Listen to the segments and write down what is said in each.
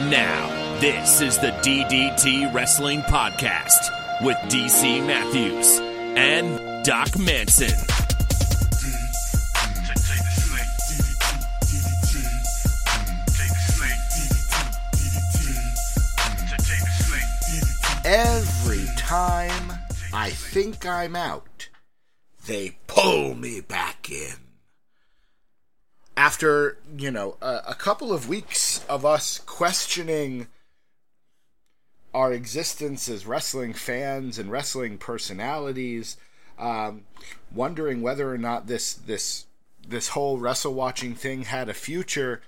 And now, this is the DDT Wrestling Podcast with DC Matthews and Doc Manson. Every time I think I'm out, they pull me back in. After, you know, a, a couple of weeks of us questioning our existence as wrestling fans and wrestling personalities, um, wondering whether or not this this this whole wrestle watching thing had a future.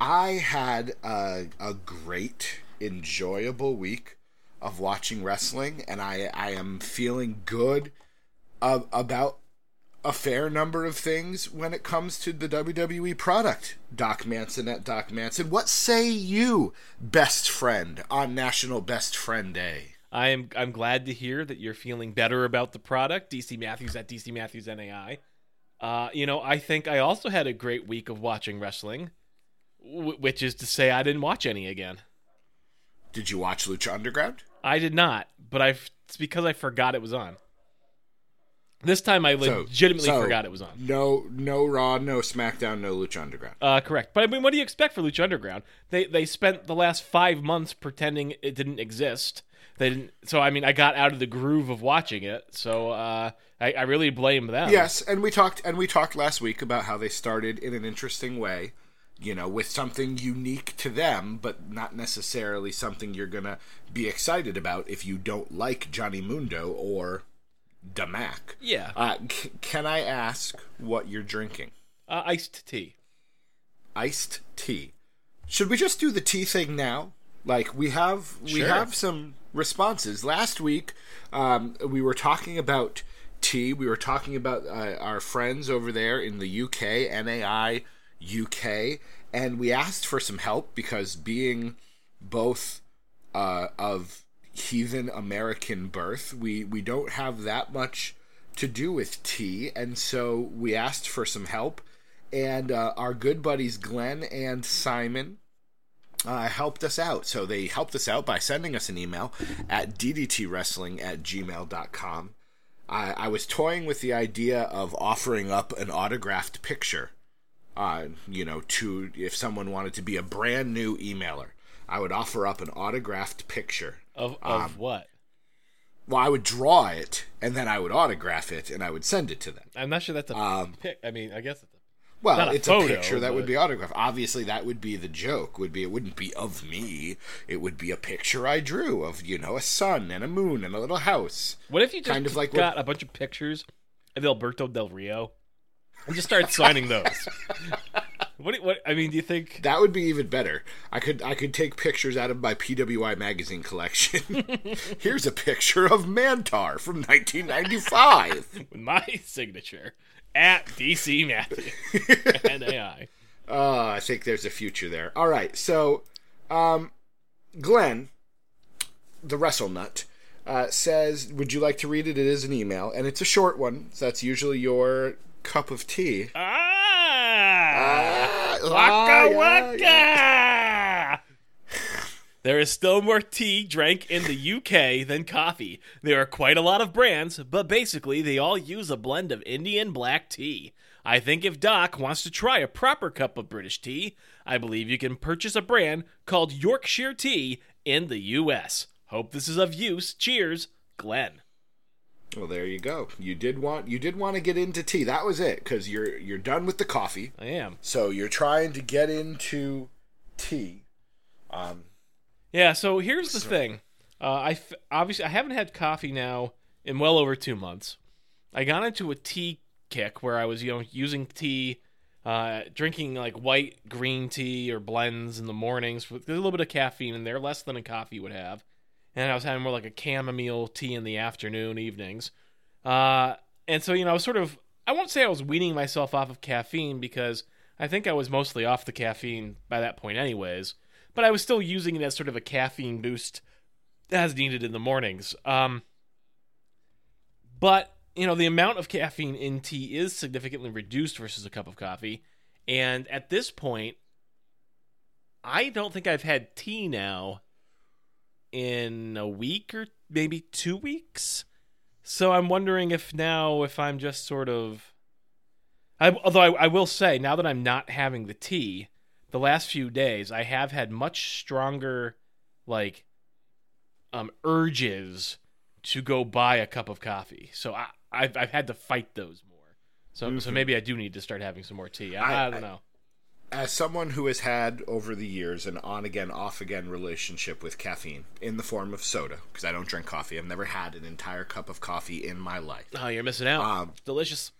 I had a, a great, enjoyable week of watching wrestling, and I I am feeling good about a fair number of things when it comes to the WWE product. Doc Manson at Doc Manson. What say you, best friend, on National Best Friend Day? I'm I'm glad to hear that you're feeling better about the product. DC Matthews at DC Matthews NAI. Uh, you know, I think I also had a great week of watching wrestling, w- which is to say, I didn't watch any again. Did you watch Lucha Underground? I did not, but I it's because I forgot it was on. This time I So- legitimately so, forgot it was on. No, no Raw, no SmackDown, no Lucha Underground. Uh, correct. But I mean, what do you expect for Lucha Underground? They they spent the last five months pretending it didn't exist. They didn't. So I mean, I got out of the groove of watching it. So uh, I, I really blame them. Yes, and we talked and we talked last week about how they started in an interesting way, you know, with something unique to them, but not necessarily something you're gonna be excited about if you don't like Johnny Mundo or Damac. Yeah. Uh, c- can I ask what you're drinking? Uh, iced tea. Iced tea. Should we just do the tea thing now? Like we have we Sure. have some responses. Last week, um, we were talking about tea. We were talking about uh, our friends over there in the UK, NAI UK, and we asked for some help because being both uh, of heathen American birth, we we don't have that much to do with tea, and so we asked for some help. And uh, our good buddies Glenn and Simon uh, helped us out. So they helped us out by sending us an email at ddtwrestling at gmail.com. I, I was toying with the idea of offering up an autographed picture, uh, you know, to if someone wanted to be a brand new emailer. I would offer up an autographed picture. Of of Um, what? Well, I would draw it and then I would autograph it and I would send it to them. I'm not sure that's a Um, pic. I mean, I guess it's a, Well, a it's photo, a picture that would be autographed. Obviously, that would be the joke. Would be it wouldn't be of me. It would be a picture I drew of you know a sun and a moon and a little house. what if you just Kind of like got what- a bunch of pictures of Alberto Del Rio and just start signing those? what? What? I mean, do you think? That would be even better. I could I could take pictures out of my PWI magazine collection. Here's a picture of Mantaur from 1995. with my signature at DC Matthew and AI. Oh, I think there's a future there. All right, so um, Glenn, the Wrestle Nut, uh, says, "Would you like to read it? It is an email, and it's a short one. So that's usually your cup of tea." Ah! Ah, Waka yeah, waka! There is still more tea drank in the UK than coffee. There are quite a lot of brands, but basically they all use a blend of Indian black tea. I think if Doc wants to try a proper cup of British tea, I believe you can purchase a brand called Yorkshire Tea in the US. Hope this is of use. Cheers, Glenn. Well, there you go. You did want you did want to get into tea. That was it because you're you're done with the coffee. I am. So you're trying to get into tea. Um, Yeah, so here's the thing. Uh, I f- obviously I haven't had coffee now in well over two months. I got into a tea kick where I was you know using tea, uh, drinking like white green tea or blends in the mornings with a little bit of caffeine in there, less than a coffee would have, and I was having more like a chamomile tea in the afternoon, evenings. Uh, and so you know I was sort of I won't say I was weaning myself off of caffeine because I think I was mostly off the caffeine by that point, anyways but I was still using it as sort of a caffeine boost as needed in the mornings. Um, but you know, the amount of caffeine in tea is significantly reduced versus a cup of coffee, and at this point, I don't think I've had tea now in a week or maybe two weeks. So I'm wondering if now, if I'm just sort of. I, although I, I will say, now that I'm not having the tea, the last few days, I have had much stronger, like, um, urges to go buy a cup of coffee. So I, I've, I've had to fight those more. So, so maybe I do need to start having some more tea. I, I, I- don't know. As someone who has had over the years an on again, off again relationship with caffeine in the form of soda, because I don't drink coffee, I've never had an entire cup of coffee in my life. Oh, you're missing out. Um, Delicious.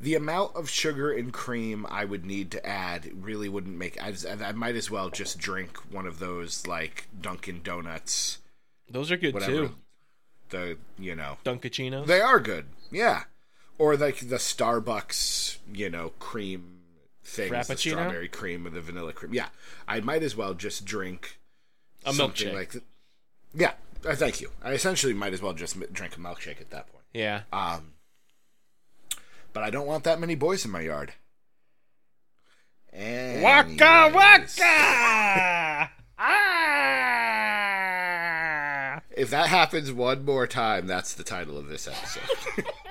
The amount of sugar and cream I would need to add really wouldn't make. I, I might as well just drink one of those like Dunkin' Donuts, Those are good whatever. too. The you know Dunkaccinos. they are good, yeah. Or like the Starbucks, you know, cream things, the Frappuccino? strawberry cream or the vanilla cream. Yeah, I might as well just drink a something milkshake. like th- yeah. Uh, thank you. I essentially might as well just m- drink a milkshake at that point. yeah. Um, but I don't want that many boys in my yard. Waka waka! ah! If that happens one more time, that's the title of this episode.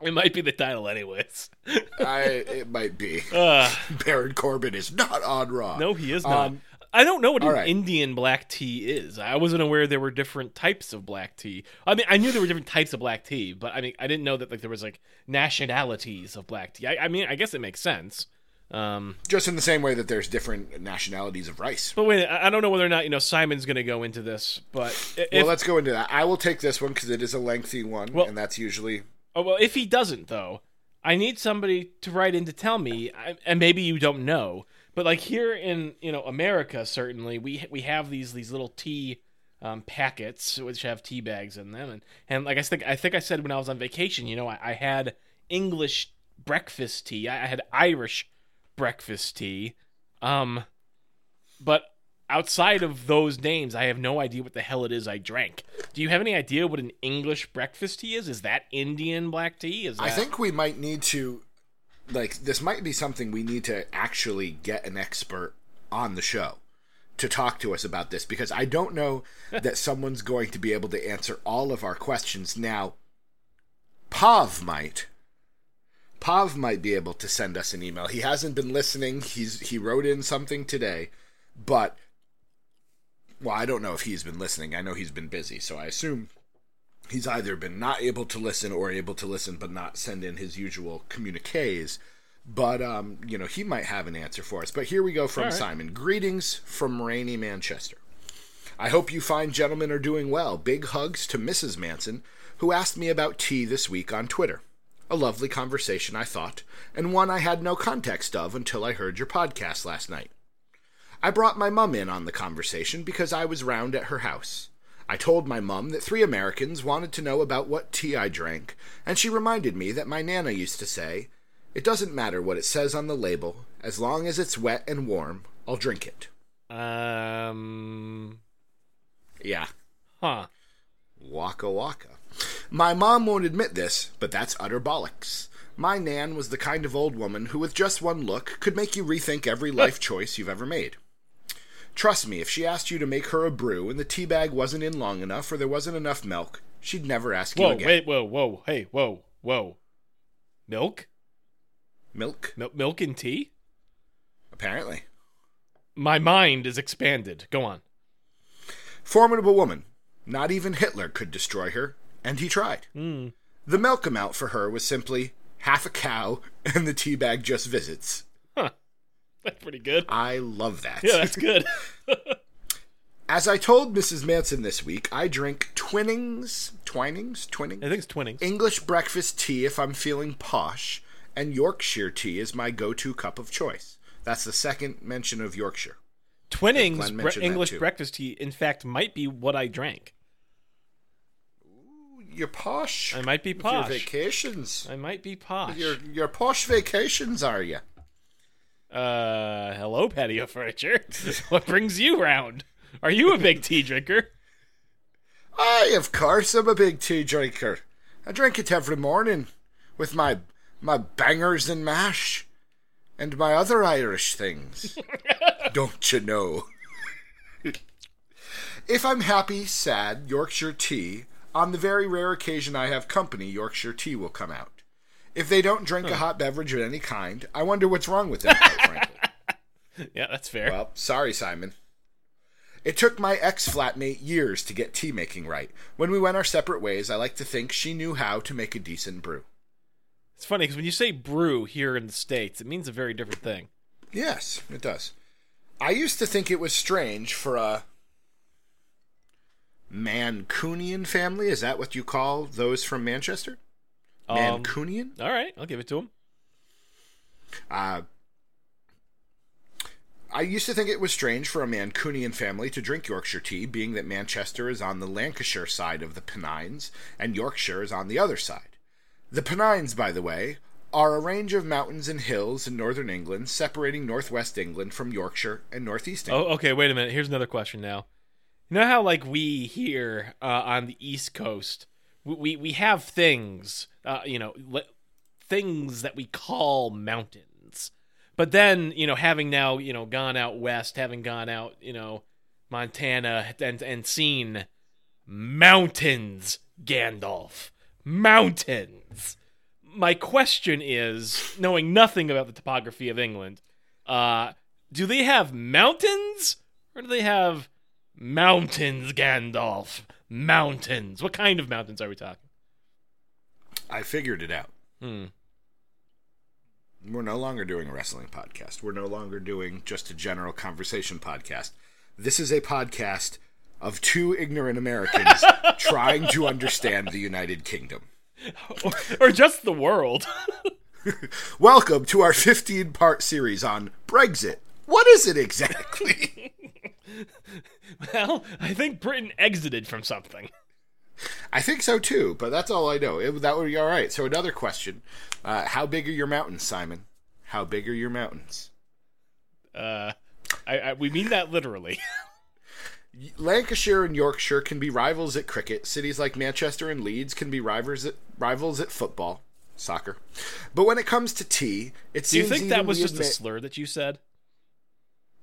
It might be the title, anyways. I, it might be. Uh, Baron Corbin is not on Raw. no, he is not. Um, I don't know what an right. Indian black tea is. I wasn't aware there were different types of black tea. I mean, I knew there were different types of black tea, but I mean, I didn't know that like there was like nationalities of black tea. I, I mean, I guess it makes sense. Um, Just in the same way that there's different nationalities of rice. but wait, I I don't know whether or not you know Simon's going to go into this, but if, well, let's go into that. I will take this one because it is a lengthy one, Well- and that's usually Oh well, if he doesn't though, I need somebody to write in to tell me, and maybe you don't know, but like here in you know America, certainly we we have these these little tea um, packets which have tea bags in them, and and like I think I think I said when I was on vacation, you know, I, I had English breakfast tea, I, I had Irish breakfast tea, um, but outside of those names, I have no idea what the hell it is I drank. Do you have any idea what an English breakfast tea is? Is that Indian black tea? Is that... I think we might need to, like, this might be something we need to actually get an expert on the show to talk to us about this because I don't know that someone's going to be able to answer all of our questions. Now, Pav might. Pav might be able to send us an email. He hasn't been listening. He's he wrote in something today, but well, I don't know if he's been listening. I know he's been busy, so I assume he's either been not able to listen or able to listen but not send in his usual communiques. But um, you know, he might have an answer for us. But here we go from right. Simon. Greetings from rainy Manchester. I hope you fine gentlemen are doing well. Big hugs to Mrs. Manson, who asked me about tea this week on Twitter. A lovely conversation, I thought, and one I had no context of until I heard your podcast last night. I brought my mum in on the conversation because I was round at her house. I told my mum that three Americans wanted to know about what tea I drank, and she reminded me that my Nana used to say, It doesn't matter what it says on the label, as long as it's wet and warm, I'll drink it. Um. Yeah, Huh. Waka waka. My mom won't admit this, but that's utter bollocks. My Nan was the kind of old woman who, with just one look, could make you rethink every life choice you've ever made. Trust me, if she asked you to make her a brew and the tea bag wasn't in long enough or there wasn't enough milk, she'd never ask you Whoa! again. Wait! Whoa! Whoa! Hey! Whoa! Whoa! Milk? Milk? Mil- milk and tea? Apparently. My mind is expanded. Go on. Formidable woman. Not even Hitler could destroy her, and he tried. Mm. The milk amount for her was simply half a cow, and the tea bag just visits. Huh. That's pretty good. I love that. Yeah, that's good. As I told Mrs. Manson this week, I drink Twinnings, Twinings, Twinning, I think it's twinning. English breakfast tea if I'm feeling posh, and Yorkshire tea is my go-to cup of choice. That's the second mention of Yorkshire. Twinnings bre- English breakfast tea, in fact, might be what I drank. Your posh. I might be with Your vacations. I might be posh. Your your posh vacations, are you? Uh, hello, patio furniture. what brings you round? Are you a big tea drinker? I, of course, I'm a big tea drinker. I drink it every morning with my my bangers and mash, and my other Irish things. Don't you know? if I'm happy, sad, Yorkshire tea, on the very rare occasion I have company, Yorkshire tea will come out. If they don't drink a hmm. hot beverage of any kind, I wonder what's wrong with them, quite frankly. Yeah, that's fair. Well, sorry, Simon. It took my ex flatmate years to get tea making right. When we went our separate ways, I like to think she knew how to make a decent brew. it's funny because when you say brew here in the states, it means a very different thing. Yes, it does. I used to think it was strange for a Mancunian family. Is that what you call those from Manchester? Um, Mancunian? all right, I'll give it to him. Uh, I used to think it was strange for a Mancunian family to drink Yorkshire tea, being that Manchester is on the Lancashire side of the Pennines and Yorkshire is on the other side. The Pennines, by the way, are a range of mountains and hills in northern England separating northwest England from Yorkshire and northeast England. Oh, okay. Wait a minute. Here's another question now. You know how like we here uh, on the East Coast, we we, have things, uh, you know, things that we call mountains. But then, you know, having now, you know, gone out west, having gone out, you know, Montana and and seen mountains, Gandalf, mountains. My question is, knowing nothing about the topography of England, uh, do they have mountains or do they have mountains, Gandalf? Mountains. What kind of mountains are we talking? I figured it out. Hmm. We're no longer doing a wrestling podcast. We're no longer doing just a general conversation podcast. This is a podcast of two ignorant Americans trying to understand the United Kingdom. Or, or just the world. Welcome to our 15 part series on Brexit. What is it exactly? well, I think Britain exited from something. I think so too, but that's all I know. It, that would be all right. So, another question uh, How big are your mountains, Simon? How big are your mountains? Uh, I, I, we mean that literally. Lancashire and Yorkshire can be rivals at cricket. Cities like Manchester and Leeds can be rivals at, rivals at football, soccer. But when it comes to tea, it Do you think that was just a slur that you said?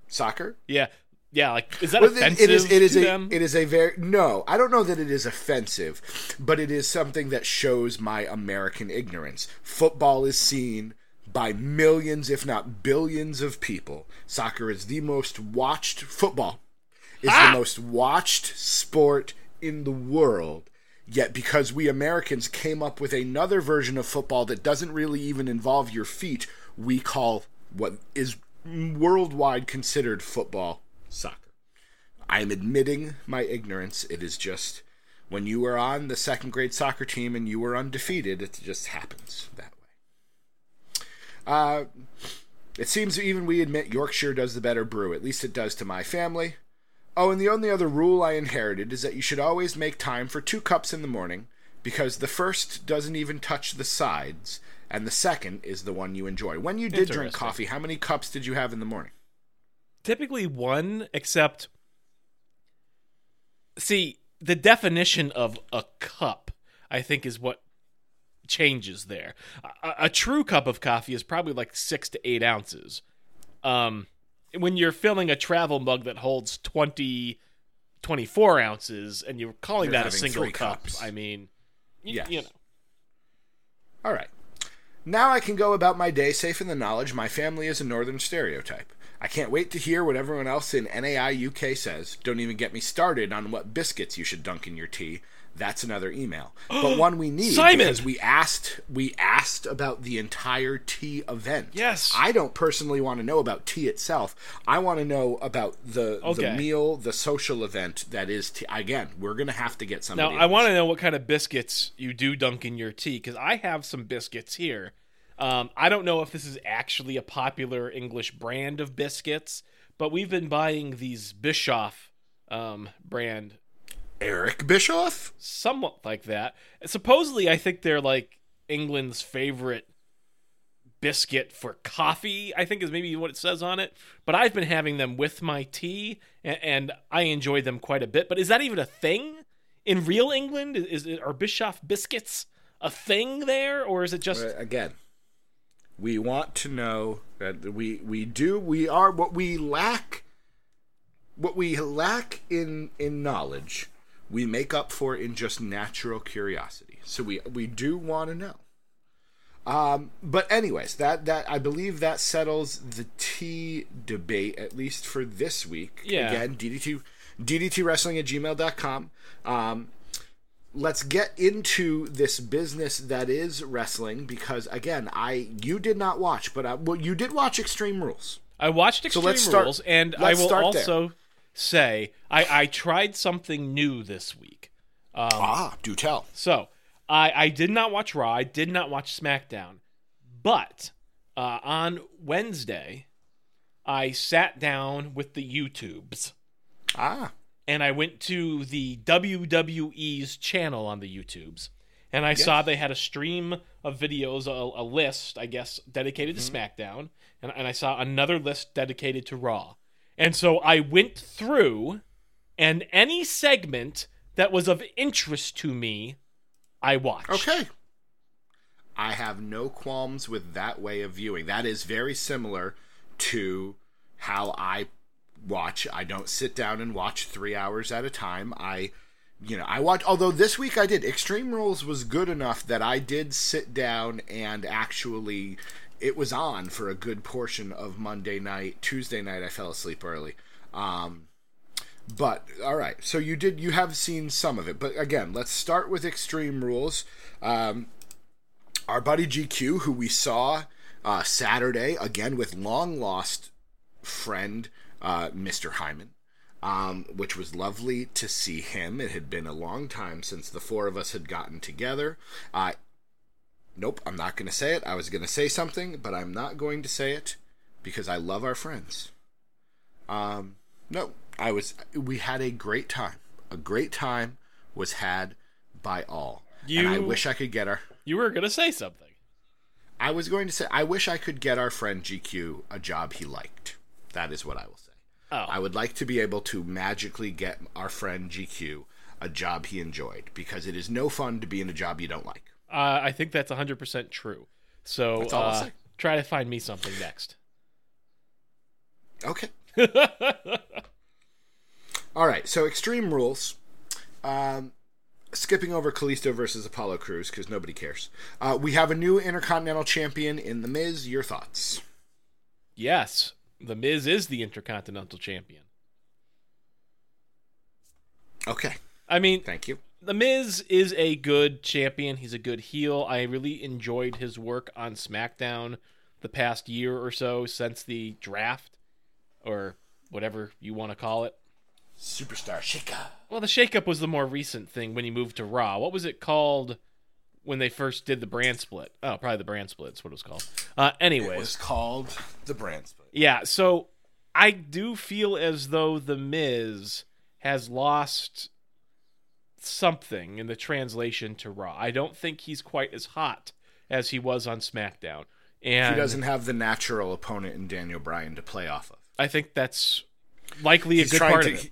soccer. Yeah. Yeah, like is that Well, offensive it is. It is to a. them? It is a very no. I don't know that it is offensive, but it is something that shows my American ignorance. Football is seen by millions, if not billions, of people. Soccer is the most watched. Football is Ah! the most watched sport in the world. Yet, because we Americans came up with another version of football that doesn't really even involve your feet, we call what is worldwide considered football soccer. I am admitting my ignorance. It is just when you are on the second grade soccer team and you are undefeated, it just happens that way. Uh, it seems even we admit Yorkshire does the better brew. At least it does to my family. Oh, and the only other rule I inherited is that you should always make time for two cups in the morning because the first doesn't even touch the sides and the second is the one you enjoy. When you did drink coffee, how many cups did you have in the morning? Typically one, except see the definition of a cup. I think is what changes there. A, a true cup of coffee is probably like six to eight ounces. Um, when you're filling a travel mug that holds 20, 24 ounces, and you're calling You're that a single cup, cups. I mean, y- Yes. you know. All right. Now I can go about my day safe in the knowledge my family is a northern stereotype. I can't wait to hear what everyone else in NAI UK says. Don't even get me started on what biscuits you should dunk in your tea. That's another email, but one we need Simon! because we asked we asked about the entire tea event. Yes. I don't personally want to know about tea itself. I want to know about the the meal, the social event that is tea. Again, we're gonna have to get Now, somebody. I want to know what kind of biscuits you do dunk in your tea because I have some biscuits here. Um, I don't know if this is actually a popular English brand of biscuits, but we've been buying these Bischoff um, brand, Eric Bischoff. somewhat like that. Supposedly, I think they're like England's favorite biscuit for coffee. I think is maybe what it says on it. But I've been having them with my tea, and, and I enjoy them quite a bit. But is that even a thing in real England? Is, is are Bischoff biscuits a thing there, or is it just again We want to know that we we do we are what we lack what we lack in in knowledge we make up for in just natural curiosity. So we we do want to know. Um, but anyways, that that I believe that settles the T debate at least for this week. Yeah. Again, DDT DDT wrestling at gmail.com. Um, let's get into this business that is wrestling because again, I you did not watch, but I, well, you did watch Extreme Rules. I watched Extreme let's start- Rules, and I will start there. also say I, I tried something new this week. ah, do tell. So I, I did not watch Raw. I did not watch SmackDown. But uh, on Wednesday, I sat down with the YouTubes Ah, and I went to the WWE's channel on the YouTubes. And I saw they had a stream of videos, a, a list, I guess, dedicated to mm-hmm. SmackDown. And, and I saw another list dedicated to Raw. And so I went through, and any segment that was of interest to me, I watched. Okay. I have no qualms with that way of viewing. That is very similar to how I watch. I don't sit down and watch three hours at a time. I, you know, I watch. Although this week I did. Extreme Rules was good enough that I did sit down and actually. It was on for a good portion of Monday night. Tuesday night, I fell asleep early. Um, but all right, so you did you have seen some of it, but again, let's start with Extreme Rules. Um, our buddy GQ, who we saw uh, Saturday again with long lost friend uh, Mr. Hyman, um, which was lovely to see him. It had been a long time since the four of us had gotten together. Uh, nope, I'm not going to say it. I was going to say something, but I'm not going to say it because I love our friends. Um, no, I was. We had a great time. A great time was had by all. and I wish I could get her. You were going to say something. I was going to say, I wish I could get our friend GQ a job he liked. That is what I will say. Oh. I would like to be able to magically get our friend GQ a job he enjoyed because it is no fun to be in a job you don't like. Uh, I think that's 100% true. So uh, try to find me something next. Okay. All right. So Extreme Rules. Um, skipping over Kalisto versus Apollo Crews because nobody cares. Uh, we have a new Intercontinental Champion in The Miz. Your thoughts? yes, The Miz is the Intercontinental Champion. Okay. I mean, Thank you. The Miz is a good champion. He's a good heel. I really enjoyed his work on SmackDown the past year or so since the draft, or whatever you want to call it. Superstar Shika. Well, the shakeup was the more recent thing when he moved to Raw. What was it called when they first did the brand split? Oh, probably the brand split. That's what it was called. Uh, anyways, It was called the brand split. Yeah, so I do feel as though The Miz has lost something in the translation to Raw. I don't think he's quite as hot as he was on SmackDown. And He doesn't have the natural opponent in Daniel Bryan to play off of. I think that's likely a He's good part to of it.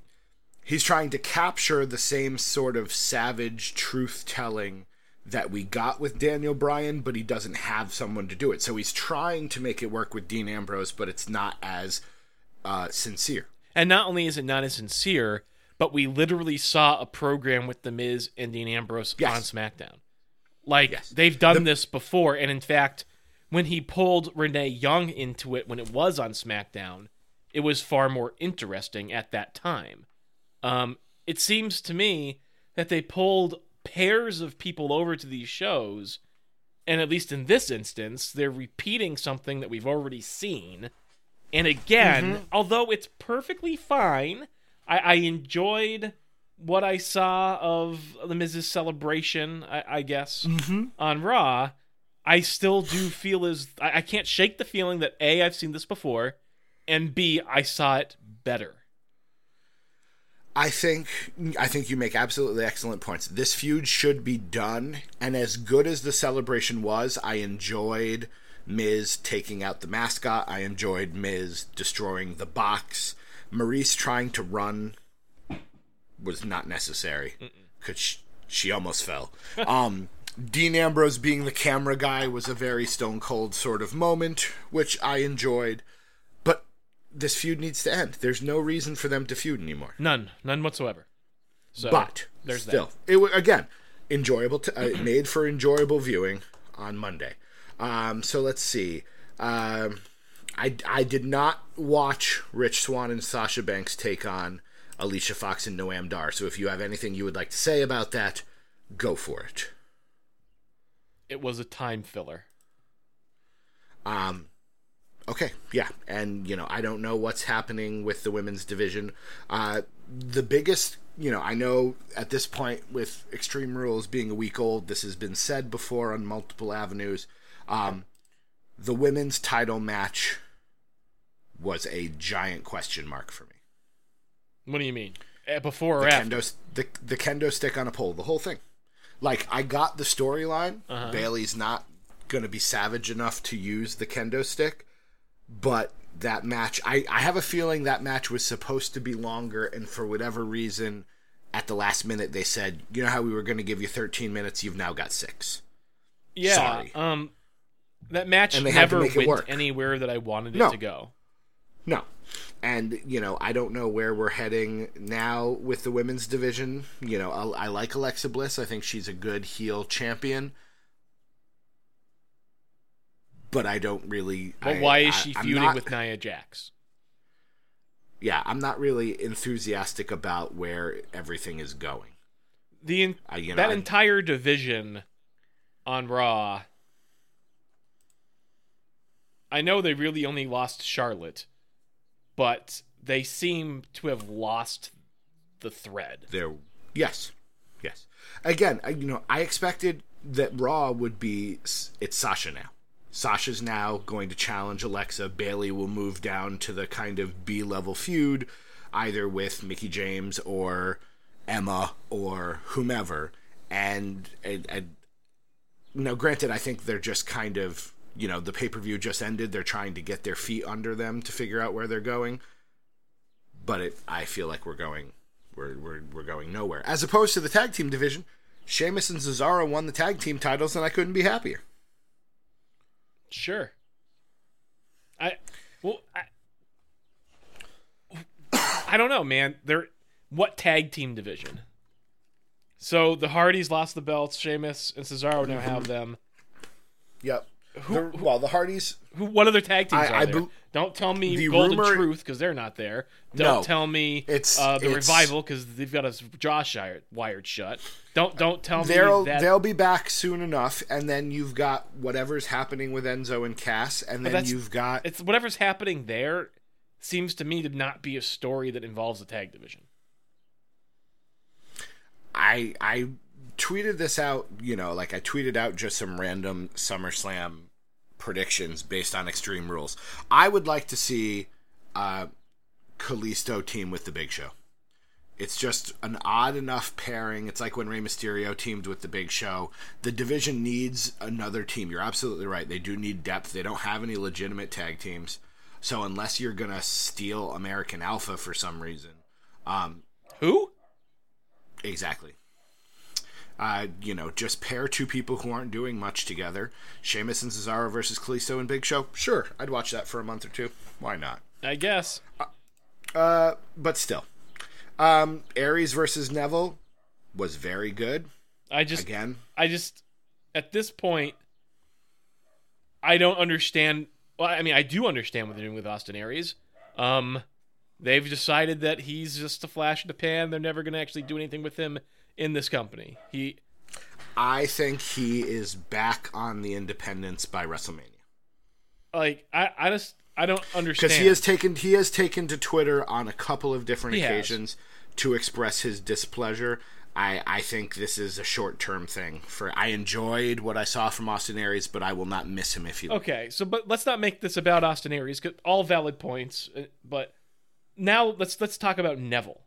he's trying to capture the same sort of savage truth telling that we got with Daniel Bryan, but he doesn't have someone to do it. So he's trying to make it work with Dean Ambrose, but it's not as uh, sincere. And not only is it not as sincere, but we literally saw a program with The Miz and Dean Ambrose Yes. on SmackDown. Like, Yes. they've done The- this before. And in fact, when he pulled Renee Young into it when it was on SmackDown, it was far more interesting at that time. Um, it seems to me that they pulled pairs of people over to these shows, and at least in this instance, they're repeating something that we've already seen. And again, mm-hmm. although it's perfectly fine, I, I enjoyed what I saw of the Miz's celebration, I, I guess, mm-hmm. on Raw. I still do feel as I, I can't shake the feeling that A, I've seen this before, and B, I saw it better. I think I think you make absolutely excellent points. This feud should be done, and as good as the celebration was, I enjoyed Miz taking out the mascot. I enjoyed Miz destroying the box. Maryse trying to run was not necessary because she, she almost fell. um, Dean Ambrose being the camera guy was a very stone cold sort of moment, which I enjoyed. This feud needs to end. There's no reason for them to feud anymore. None, none whatsoever. So but there's still, that. it again enjoyable. To, uh, made for enjoyable viewing on Monday. Um, so let's see. Um, I I did not watch Rich Swann and Sasha Banks take on Alicia Fox and Noam Dar. So if you have anything you would like to say about that, go for it. It was a time filler. Um, okay, yeah, and you know I don't know what's happening with the women's division. Uh, the biggest, you know, I know at this point with Extreme Rules being a week old, this has been said before on multiple avenues. Um, the women's title match was a giant question mark for me. What do you mean? Eh, Before or the after? kendo the, the kendo stick on a pole, the whole thing. Like I got the storyline. Uh-huh. Bayley's not gonna be savage enough to use the kendo stick, but that match, I I have a feeling that match was supposed to be longer, and for whatever reason, at the last minute they said, you know how we were gonna give you 13 minutes, you've now got six. Yeah. Sorry. Um, that match And they had to never went work. anywhere that I wanted it No. to go. No. And, you know, I don't know where we're heading now with the women's division. You know, I, I like Alexa Bliss. I think she's a good heel champion. But I don't really. But I- why is she feuding not- with Nia Jax? Yeah, I'm not really enthusiastic about where everything is going. The en- I, you know, that entire division on Raw. I know they really only lost Charlotte, but they seem to have lost the thread. there yes yes again I, you know i expected that raw would be it's sasha now sasha's now going to challenge alexa bayley will move down to the kind of b level feud either with mickie james or emma or whomever and, and, and now granted i think they're just kind of you know the pay-per-view just ended they're trying to get their feet under them to figure out where they're going but it, I feel like we're going we're, we're we're going nowhere. As opposed to the tag team division, Sheamus and Cesaro won the tag team titles, and I couldn't be happier. Sure. I well I I don't know, man. They're what tag team division? So the Hardys lost the belts. Sheamus and Cesaro now have them. Yep. The- well, the Hardys. Who? What other tag teams I- are I there? bel- Don't tell me the Golden rumor- Truth because they're not there. Don't No. tell me It's- uh, the it's- Revival because they've got us jaw wired shut. Don't don't tell They'll me that. they'll be back soon enough, and then you've got whatever's happening with Enzo and Cass, and then you've got It's whatever's happening there seems to me to not be a story that involves the tag division. I I tweeted this out, you know, like I tweeted out just some random SummerSlam predictions based on Extreme Rules. I would like to see uh Kalisto team with the Big Show. It's just an odd enough pairing. It's like when Rey Mysterio teamed with the Big Show. The division needs another team. You're absolutely right. They do need depth. They don't have any legitimate tag teams. So unless you're gonna steal American Alpha for some reason, um, Who? Exactly. Uh, you know, just pair two people who aren't doing much together. Sheamus and Cesaro versus Kalisto and Big Show. Sure, I'd watch that for a month or two. Why not? I guess. Uh, but still, um, Aries versus Neville was very good. I just Again, I just at this point I don't understand well, I mean I do understand what they're doing with Austin Aries. Um they've decided that he's just a flash in the pan. They're never gonna actually do anything with him in this company. He I think he is back on the independence by WrestleMania like I, I just I don't understand. because he has taken he has taken to Twitter on a couple of different He has. occasions to express his displeasure. I, I think this is a short term thing. For I enjoyed what I saw from Austin Aries, but I will not miss him if he. Okay, so but let's not make this about Austin Aries. All valid points, uh, but now let's let's talk about Neville.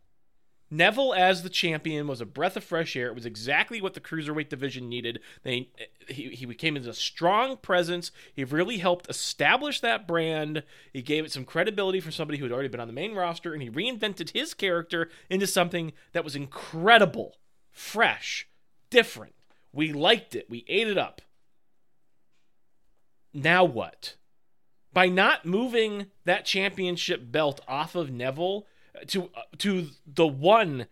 Neville as the champion was a breath of fresh air. It was exactly what the cruiserweight division needed. They he he became as a strong presence. He really helped establish that brand. He gave it some credibility for somebody who had already been on the main roster, and he reinvented his character into something that was incredible, fresh, different. We liked it. We ate it up. Now what? By not moving that championship belt off of Neville to uh, to the one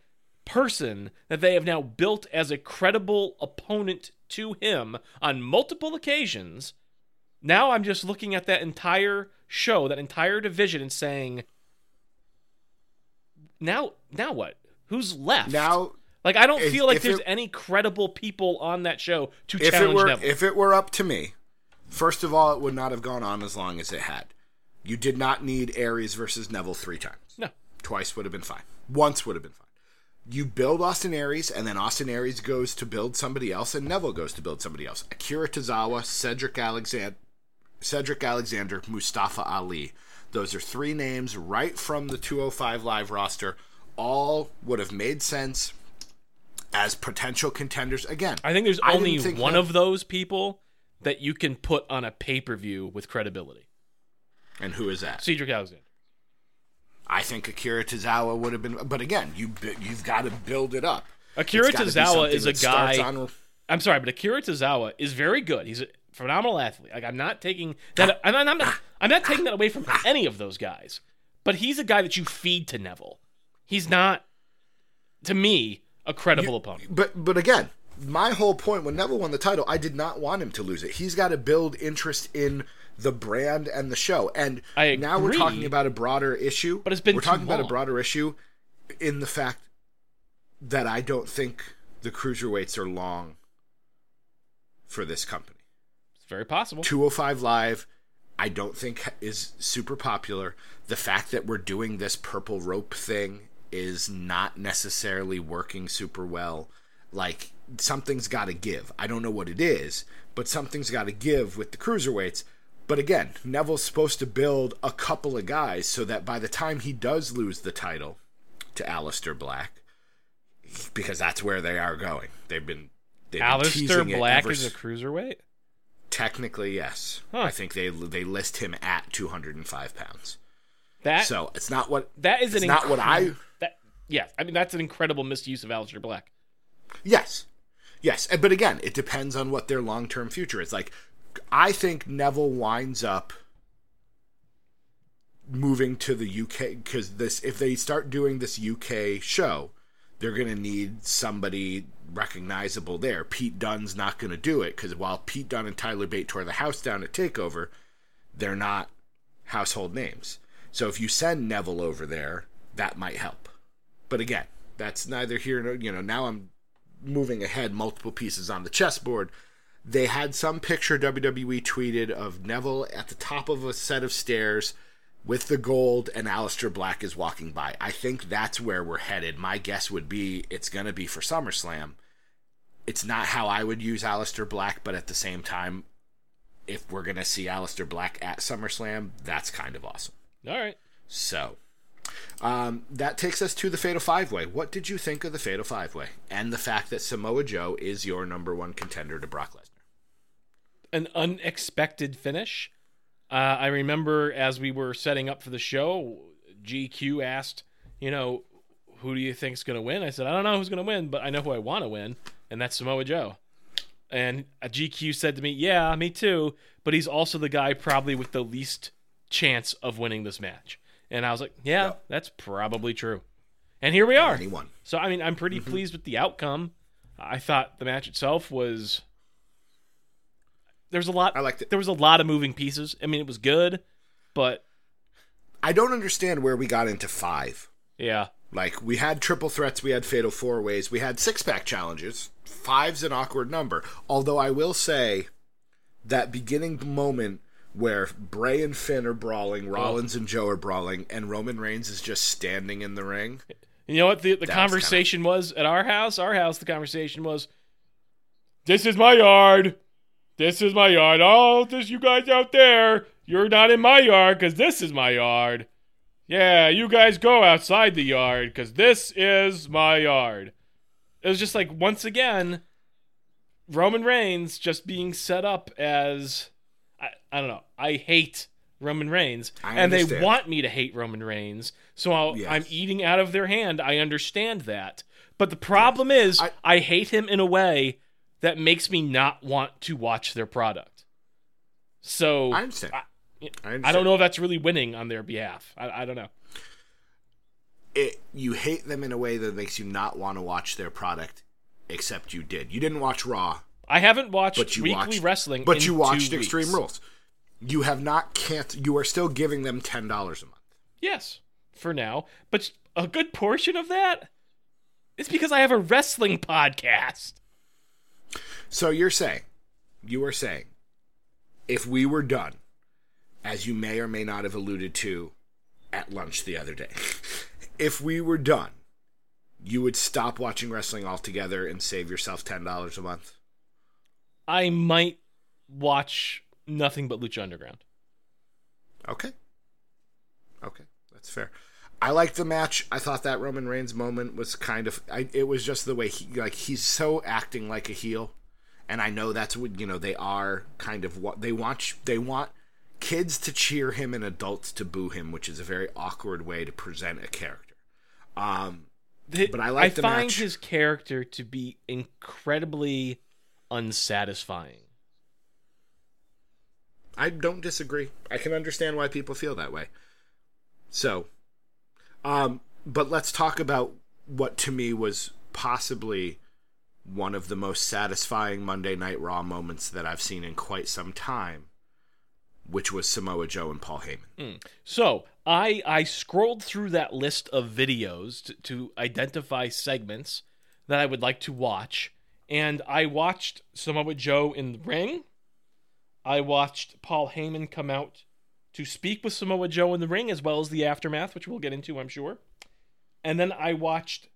person that they have now built as a credible opponent to him on multiple occasions, now I'm just looking at that entire show, that entire division and saying now now what? Who's left? Now, like I don't if- feel like there's it- any credible people on that show to if it were Neville. if it were up to me, first of all, it would not have gone on as long as it had. You did not need Aries versus Neville three times. no. Twice would have been fine. Once would have been fine. You build Austin Aries, and then Austin Aries goes to build somebody else, and Neville goes to build somebody else. Akira Tozawa, Cedric Alexander, Cedric Alexander, Mustafa Ali. Those are three names right from the 205 live roster. All would have made sense as potential contenders. Again, I think there's I only think one that- of those people that you can put on a pay per view with credibility. And who is that? Cedric Alexander. I think Akira Tozawa would have been, but again, you you've got to build it up. Akira It's gotta be Tozawa is a guy. on- I'm sorry, but Akira Tozawa is very good. He's a phenomenal athlete. Like I'm not taking that. Ah. I'm not, I'm not. I'm not taking ah. that away from ah. any of those guys. But he's a guy that you feed to Neville. He's not, to me, a credible opponent. But but again, my whole point when Neville won the title, I did not want him to lose it. He's got to build interest in the brand and the show. And I now we're talking about a broader issue. But it's been we're talking about a broader issue in the fact that I don't think the cruiserweights are long for this company. It's very possible. 205 Live, I don't think is super popular. The fact that we're doing this purple rope thing is not necessarily working super well. Like, something's got to give. I don't know what it is, but something's got to give with the cruiserweights. But again, Neville's supposed to build a couple of guys so that by the time he does lose the title to Aleister Black, because that's where they are going. They've been. They've been Aleister it Black is a cruiserweight. Technically, yes. Huh. I think they they list him at 205 pounds. That So it's not what that is it's an not what I. That yeah, I mean that's an incredible misuse of Aleister Black. Yes, yes, but again, it depends on what their long term future is. Like, I think Neville winds up moving to the UK because this if they start doing this UK show, they're gonna need somebody recognizable there. Pete Dunne's not gonna do it because while Pete Dunne and Tyler Bate tore the house down at Takeover, they're not household names. So if you send Neville over there, that might help. But again, that's neither here nor you know. Now I'm moving ahead multiple pieces on the chessboard. They had some picture WWE tweeted of Neville at the top of a set of stairs with the gold and Aleister Black is walking by. I think that's where we're headed. My guess would be it's going to be for SummerSlam. It's not how I would use Aleister Black, but at the same time, if we're going to see Aleister Black at SummerSlam, that's kind of awesome. All right. So, um, that takes us to the Fatal Five Way. What did you think of the Fatal Five Way and the fact that Samoa Joe is your number one contender to Brock Lesnar? An unexpected finish. Uh, I remember as we were setting up for the show, GQ asked, you know, who do you think's going to win? I said, I don't know who's going to win, but I know who I want to win, and that's Samoa Joe. And GQ said to me, Yeah, me too, but he's also the guy probably with the least chance of winning this match. And I was like, Yeah, Yep. that's probably true. And here we are. Anyone? So I mean, I'm pretty Mm-hmm. pleased with the outcome. I thought the match itself was there was a lot. I liked it. There was a lot of moving pieces. I mean, it was good, but I don't understand where we got into five. yeah, Like we had triple threats, we had fatal four ways, we had six pack challenges. Five's an awkward number. Although I will say that beginning moment where Bray and Finn are brawling, oh. Rollins and Joe are brawling, and Roman Reigns is just standing in the ring. you know what the the was conversation was at our house. Our house, the conversation was, "This is my yard. This is my yard. Oh, this you guys out there, you're not in my yard because this is my yard. Yeah, you guys go outside the yard because this is my yard." It was just like once again, Roman Reigns just being set up as I, I don't know. I hate Roman Reigns, I and they want me to hate Roman Reigns. So I'll, Yes. I'm eating out of their hand. I understand that, but the problem is I, I- hate him in a way that makes me not want to watch their product. So I understand. I, I, I don't know if that's really winning on their behalf. I, I don't know. It, you hate them in a way that makes you not want to watch their product, except you did. You didn't watch Raw, I haven't watched but you weekly watched wrestling, But you watched Extreme weeks. Rules. You have not can't. You are still giving them ten dollars a month. Yes, for now. But a good portion of that is because I have a wrestling podcast. So you're saying, you are saying, if we were done, as you may or may not have alluded to at lunch the other day, if we were done, you would stop watching wrestling altogether and save yourself ten dollars a month. I might watch nothing but Lucha Underground. Okay. Okay, that's fair. I liked the match. I thought that Roman Reigns moment was kind of. I, it was just the way he like he's so acting like a heel, and I know that's what you know they are kind of what they want. They want kids to cheer him and adults to boo him, which is a very awkward way to present a character. Um, The- But I like the I find match. his character to be incredibly unsatisfying. I don't disagree. I can understand why people feel that way. So, um, but let's talk about what to me was possibly one of the most satisfying Monday Night Raw moments that I've seen in quite some time, which was Samoa Joe and Paul Heyman. So I I scrolled through that list of videos to, to identify segments that I would like to watch, and I watched Samoa Joe in the ring. I watched Paul Heyman come out to speak with Samoa Joe in the ring, as well as the aftermath, which we'll get into, I'm sure. And then I watched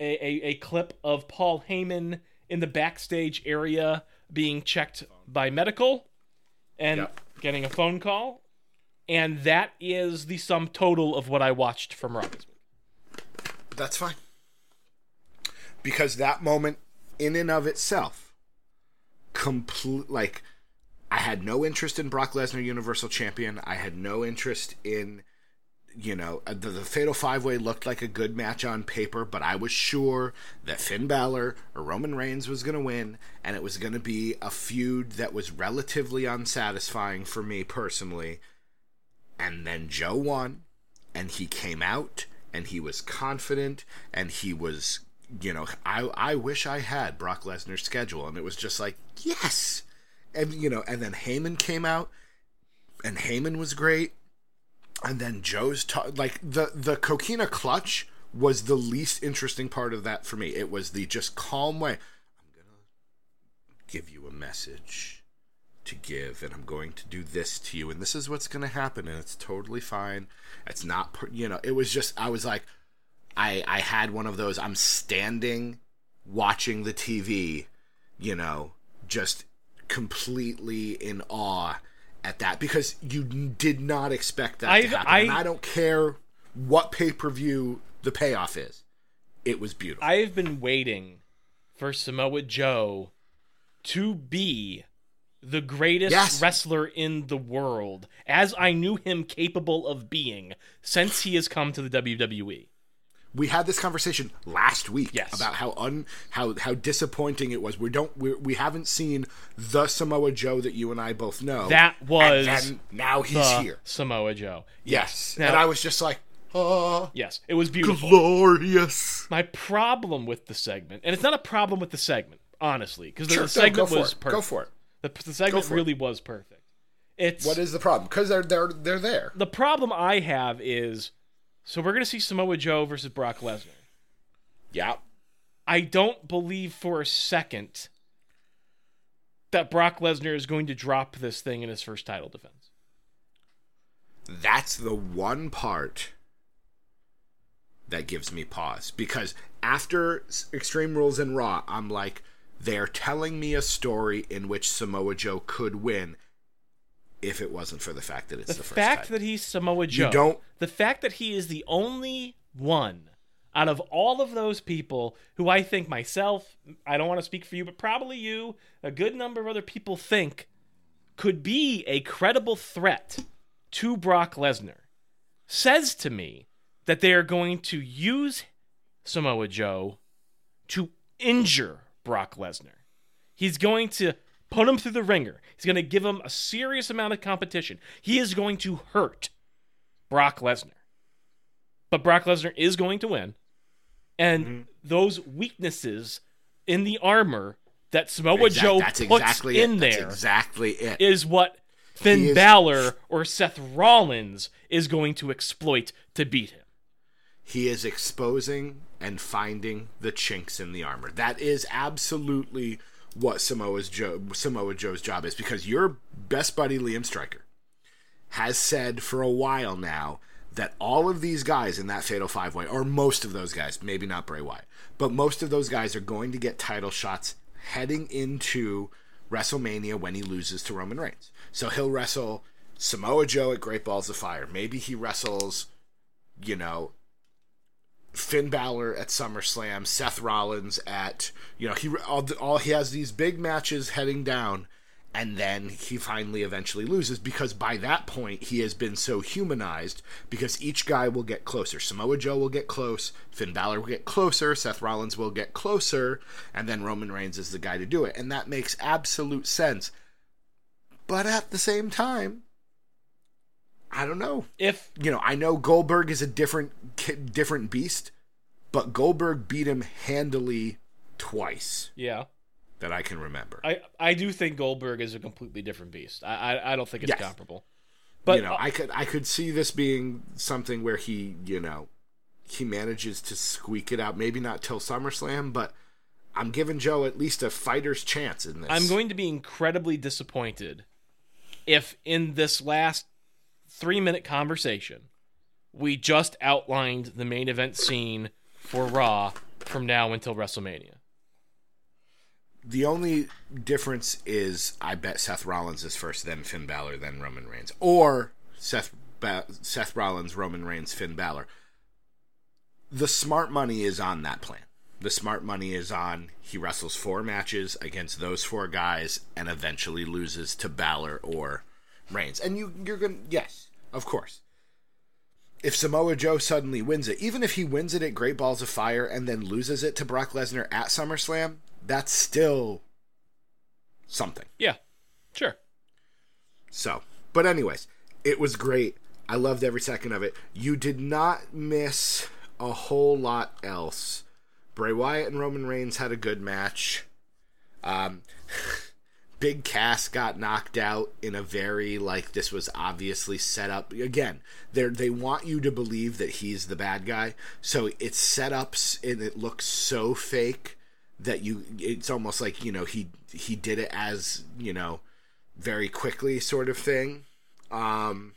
a, a, a clip of Paul Heyman in the backstage area being checked by medical and Yep. getting a phone call. And that is the sum total of what I watched from Raw this week. That's fine. Because that moment, in and of itself, complete like I had no interest in Brock Lesnar Universal Champion. I had no interest in, you know, uh, the, the Fatal Five Way looked like a good match on paper, but I was sure that Finn Balor or Roman Reigns was going to win, and it was going to be a feud that was relatively unsatisfying for me personally. And then Joe won, and he came out, and he was confident, and he was, you know, I I wish I had Brock Lesnar's schedule, and it was just like yes, and you know, and then Heyman came out, and Heyman was great, and then Joe's like the the coquina clutch was the least interesting part of that for me. It was the just calm way. I'm gonna give you a message to give and I'm going to do this to you and this is what's going to happen and it's totally fine. It's not you know, it was just I was like I I had one of those I'm standing watching the TV, you know, just completely in awe at that because you did not expect that I've- to happen. I- and I don't care what pay-per-view the payoff is. It was beautiful. I've been waiting for Samoa Joe to be the greatest Yes. wrestler in the world, as I knew him capable of being since he has come to the. WWE. We had this conversation last week Yes. about how un how how disappointing it was. We don't we, we haven't seen the Samoa Joe that you and I both know. That was and now he's here. Samoa Joe. Yes, Now- and I was just like, oh, Yes, it was beautiful. glorious. My problem with the segment, and it's not a problem with the segment, honestly, because the, Sure, the segment was it. perfect. Go for it. The, the segment for it. really was perfect. It's What is the problem? Because they're they're they're there. the problem I have is so we're gonna see Samoa Joe versus Brock Lesnar. Yeah. I don't believe for a second that Brock Lesnar is going to drop this thing in his first title defense. That's the one part that gives me pause because after Extreme Rules and Raw, I'm like, they're telling me a story in which Samoa Joe could win if it wasn't for the fact that it's The, the, fact title. that he's Samoa Joe, don't- the fact that he is the only one out of all of those people who I think myself, I don't want to speak for you, but probably you, a good number of other people think could be a credible threat to Brock Lesnar, says to me that they are going to use Samoa Joe to injure Brock Lesnar. He's going to put him through the ringer. He's going to give him a serious amount of competition. He is going to hurt Brock Lesnar. But Brock Lesnar is going to win. And Mm-hmm. those weaknesses in the armor that Samoa Exact- Joe that's puts exactly in it. there That's exactly it. is what Finn He is- Balor or Seth Rollins is going to exploit to beat him. he is exposing and finding the chinks in the armor. That is absolutely what Samoa's Joe, Samoa Joe's job is because your best buddy Liam Stryker has said for a while now that all of these guys in that Fatal Five Way, or most of those guys, maybe not Bray Wyatt, but most of those guys are going to get title shots heading into WrestleMania when he loses to Roman Reigns. So he'll wrestle Samoa Joe at Great Balls of Fire. Maybe he wrestles, you know, Finn Balor at SummerSlam, Seth Rollins at you know he all, all he has these big matches heading down, and then he finally eventually loses because by that point he has been so humanized because each guy will get closer. Samoa Joe will get close, Finn Balor will get closer, Seth Rollins will get closer, and then Roman Reigns is the guy to do it, and that makes absolute sense. But at the same time, I don't know If you know, I know Goldberg is a different different beast, but Goldberg beat him handily twice yeah, that I can remember. I I do think Goldberg is a completely different beast. I I, I don't think it's Yes. comparable. But you know, uh, I could I could see this being something where he, you know, he manages to squeak it out. Maybe not till SummerSlam, but I'm giving Joe at least a fighter's chance in this. I'm going to be incredibly disappointed if in this last three minute conversation we just outlined the main event scene for Raw from now until WrestleMania. The only difference is I bet Seth Rollins is first, then Finn Balor, then Roman Reigns, or Seth ba- Seth Rollins, Roman Reigns, Finn Balor. The smart money is on that plan. The smart money is on he wrestles four matches against those four guys and eventually loses to Balor or Reigns. And you you're gonna yes, of course. If Samoa Joe suddenly wins it, even if he wins it at Great Balls of Fire and then loses it to Brock Lesnar at SummerSlam, that's still something. Yeah, sure. So, but anyways, it was great. I loved every second of it. You did not miss a whole lot else. Bray Wyatt and Roman Reigns had a good match. Um, Big Cass got knocked out in a very like this was obviously set up again. They they want you to believe that he's the bad guy, so it's set up and it looks so fake that you it's almost like you know he he did it as you know very quickly sort of thing. Um,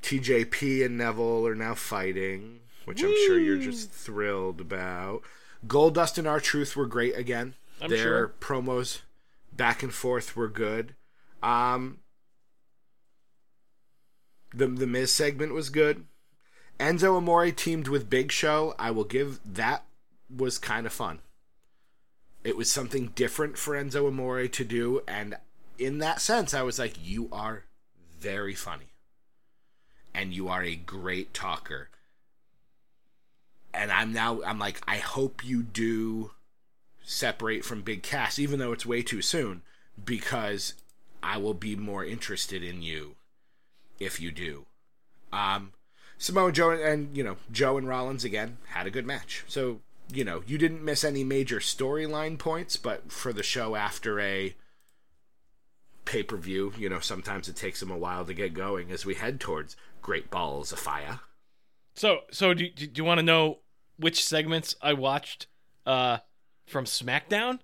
TJP and Neville are now fighting, which I'm sure you're just thrilled about. Goldust and R-Truth were great again. I'm Their sure. promos back and forth were good. Um, the the Miz segment was good. Enzo Amore teamed with Big Show. I will give that was kind of fun. It was something different for Enzo Amore to do, and in that sense, I was like, "You are very funny, and you are a great talker." And I'm now I'm like, I hope you do separate from Big Cass, even though it's way too soon, because I will be more interested in you if you do. Um, Samoa Joe and you know Joe and Rollins again had a good match. So you know you didn't miss any major storyline points, but for the show after a pay per view, you know sometimes it takes them a while to get going as we head towards Great Balls of Fire. So, so do, do you want to know which segments I watched uh, from SmackDown?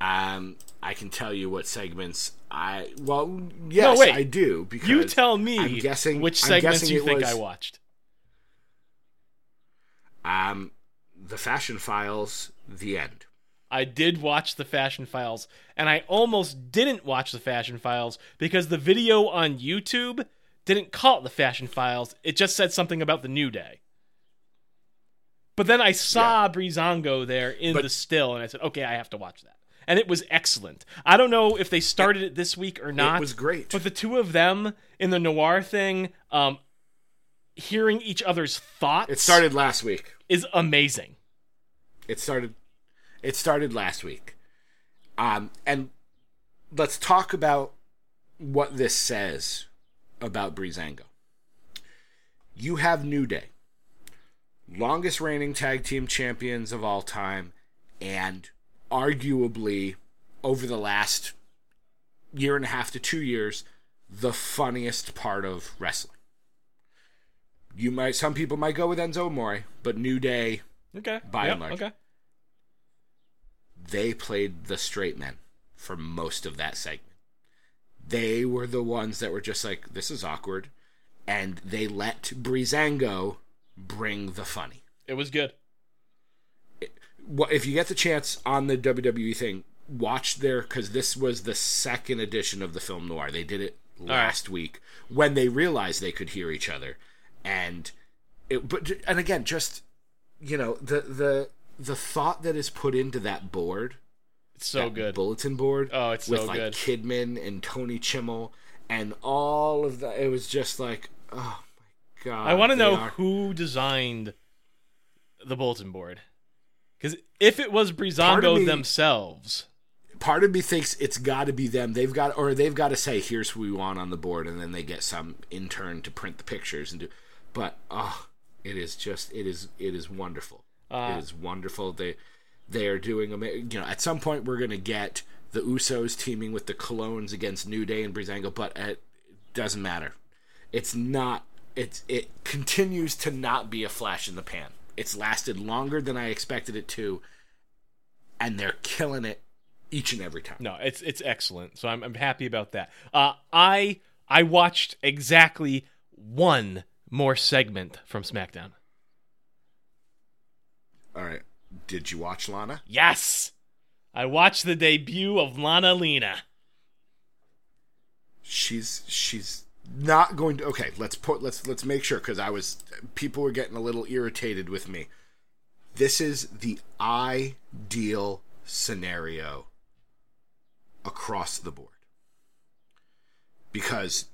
Um, I can tell you what segments I well yes wait. I do because You tell me I'm guessing which I'm segments guessing you think was, I watched. Um, the Fashion Files, the end. I did watch the Fashion Files, and I almost didn't watch the Fashion Files because the video on YouTube didn't call it the Fashion Files. It just said something about the New Day. But then I saw Breezango there in But- the still, and I said, okay, I have to watch that. And it was excellent. I don't know if they started it this week or not. it was great. But the two of them in the noir thing, um, hearing each other's thoughts It started last week. is amazing. It started. It started last week. Um, and let's talk about what this says about Breezango. You have New Day, longest reigning tag team champions of all time, and arguably over the last year and a half to two years, the funniest part of wrestling. You might, some people might go with Enzo Amore, but New Day, Okay. By Yep, and large. Okay. they played the straight men for most of that segment. They were the ones that were just like, this is awkward. And they let Breezango bring the funny. It was good. What if you get the chance on the WWE thing, watch there because this was the second edition of the film noir. They did it last week when they realized they could hear each other, and it. But and again, just you know the the the thought that is put into that board It's so good. bulletin board. Oh, it's with so like good. Kidman and Tony Chimel and all of that. It was just like, oh god! I want to know are- who designed the bulletin board. Because if it was Breezango me- themselves, Part of me thinks it's got to be them. They've got, or they've got to say, "Here's who we want on the board," and then they get some intern to print the pictures and do. But oh, it is just, it is, it is wonderful. Uh, it is wonderful. They, they are doing. You know, at some point we're gonna get the Usos teaming with the Colones against New Day and Breezango, but it doesn't matter. It's not. It's it continues to not be a flash in the pan. It's lasted longer than I expected it to, and they're killing it each and every time. no, it's it's excellent. So I'm I'm happy about that. Uh, I I watched exactly one more segment from SmackDown. All right. Did you watch Lana? Yes, I watched the debut of Lana Lena. She's she's not going to. Okay, let's put let's let's make sure because I was people were getting a little irritated with me. This is the ideal scenario across the board because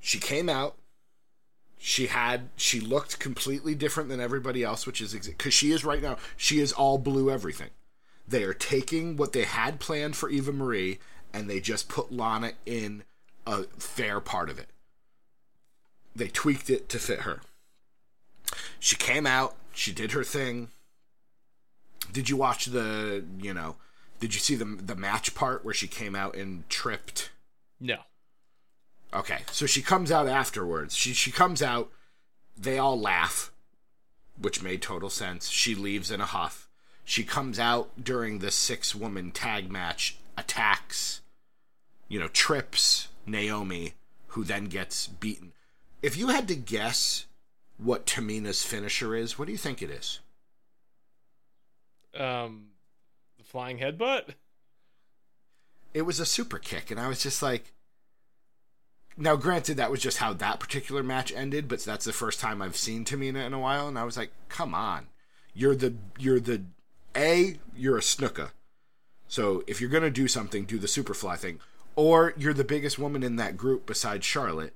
she came out she had she looked completely different than everybody else which is because she is right now she is all blue everything they are taking what they had planned for eva marie and they just put lana in a fair part of it they tweaked it to fit her she came out she did her thing did you watch the you know did you see the the match part where she came out and tripped No, Okay, so she comes out afterwards. She she comes out. They all laugh, which made total sense. She leaves in a huff. She comes out during the six woman tag match, attacks, you know, trips Naomi, who then gets beaten. If you had to guess what Tamina's finisher is, what do you think it is? um, the flying headbutt. It was a super kick, and I was just like. Now, granted, that was just how that particular match ended, but that's the first time I've seen Tamina in a while, and I was like, "Come on, you're the you're the a you're a Snuka, so if you're gonna do something, do the superfly thing, or you're the biggest woman in that group besides Charlotte.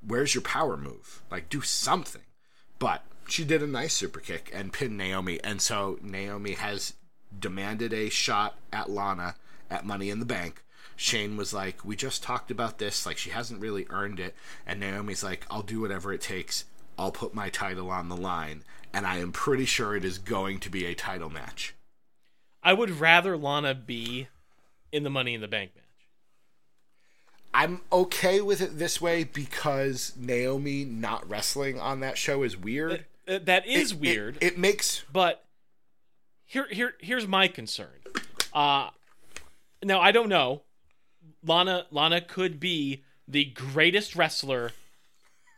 Where's your power move? Like, do something." But she did a nice super kick and pinned Naomi, and so Naomi has demanded a shot at Lana at Money in the Bank. Shane was like, "We just talked about this. Like, she hasn't really earned it." And Naomi's like, "I'll do whatever it takes. I'll put my title on the line." And I am pretty sure it is going to be a title match. I would rather Lana be in the Money in the Bank match. I'm okay with it this way because Naomi not wrestling on that show is weird. Uh, that is It- it- weird. It, makes But here, here, here's my concern. Uh now I don't know. Lana, Lana could be the greatest wrestler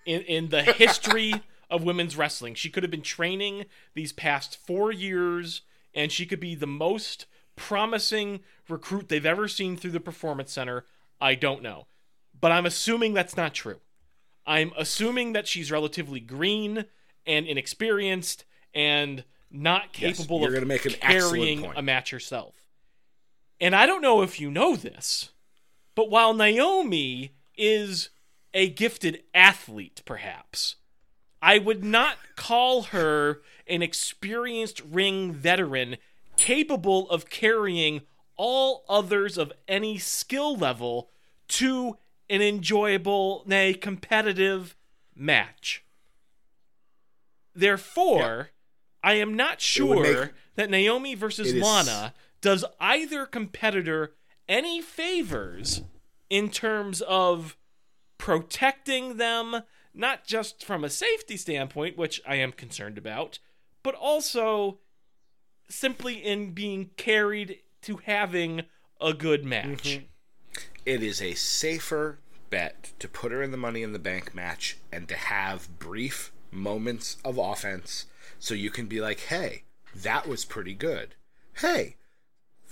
in in the history of women's wrestling. She could have been training these past four years, and she could be the most promising recruit they've ever seen through the performance center. I don't know, but I'm assuming that's not true. I'm assuming that she's relatively green and inexperienced and not Yes, capable you're of make an carrying a match herself. And I don't know if you know this, but while Naomi is a gifted athlete, perhaps, I would not call her an experienced ring veteran capable of carrying all others of any skill level to an enjoyable, nay, competitive match. Therefore, I am not sure make- that Naomi versus It is- Lana does either competitor any favors in terms of protecting them, not just from a safety standpoint, which I am concerned about, but also simply in being carried to having a good match. Mm-hmm. it is a safer bet to put her in the money in the bank match and to have brief moments of offense so you can be like hey that was pretty good. Hey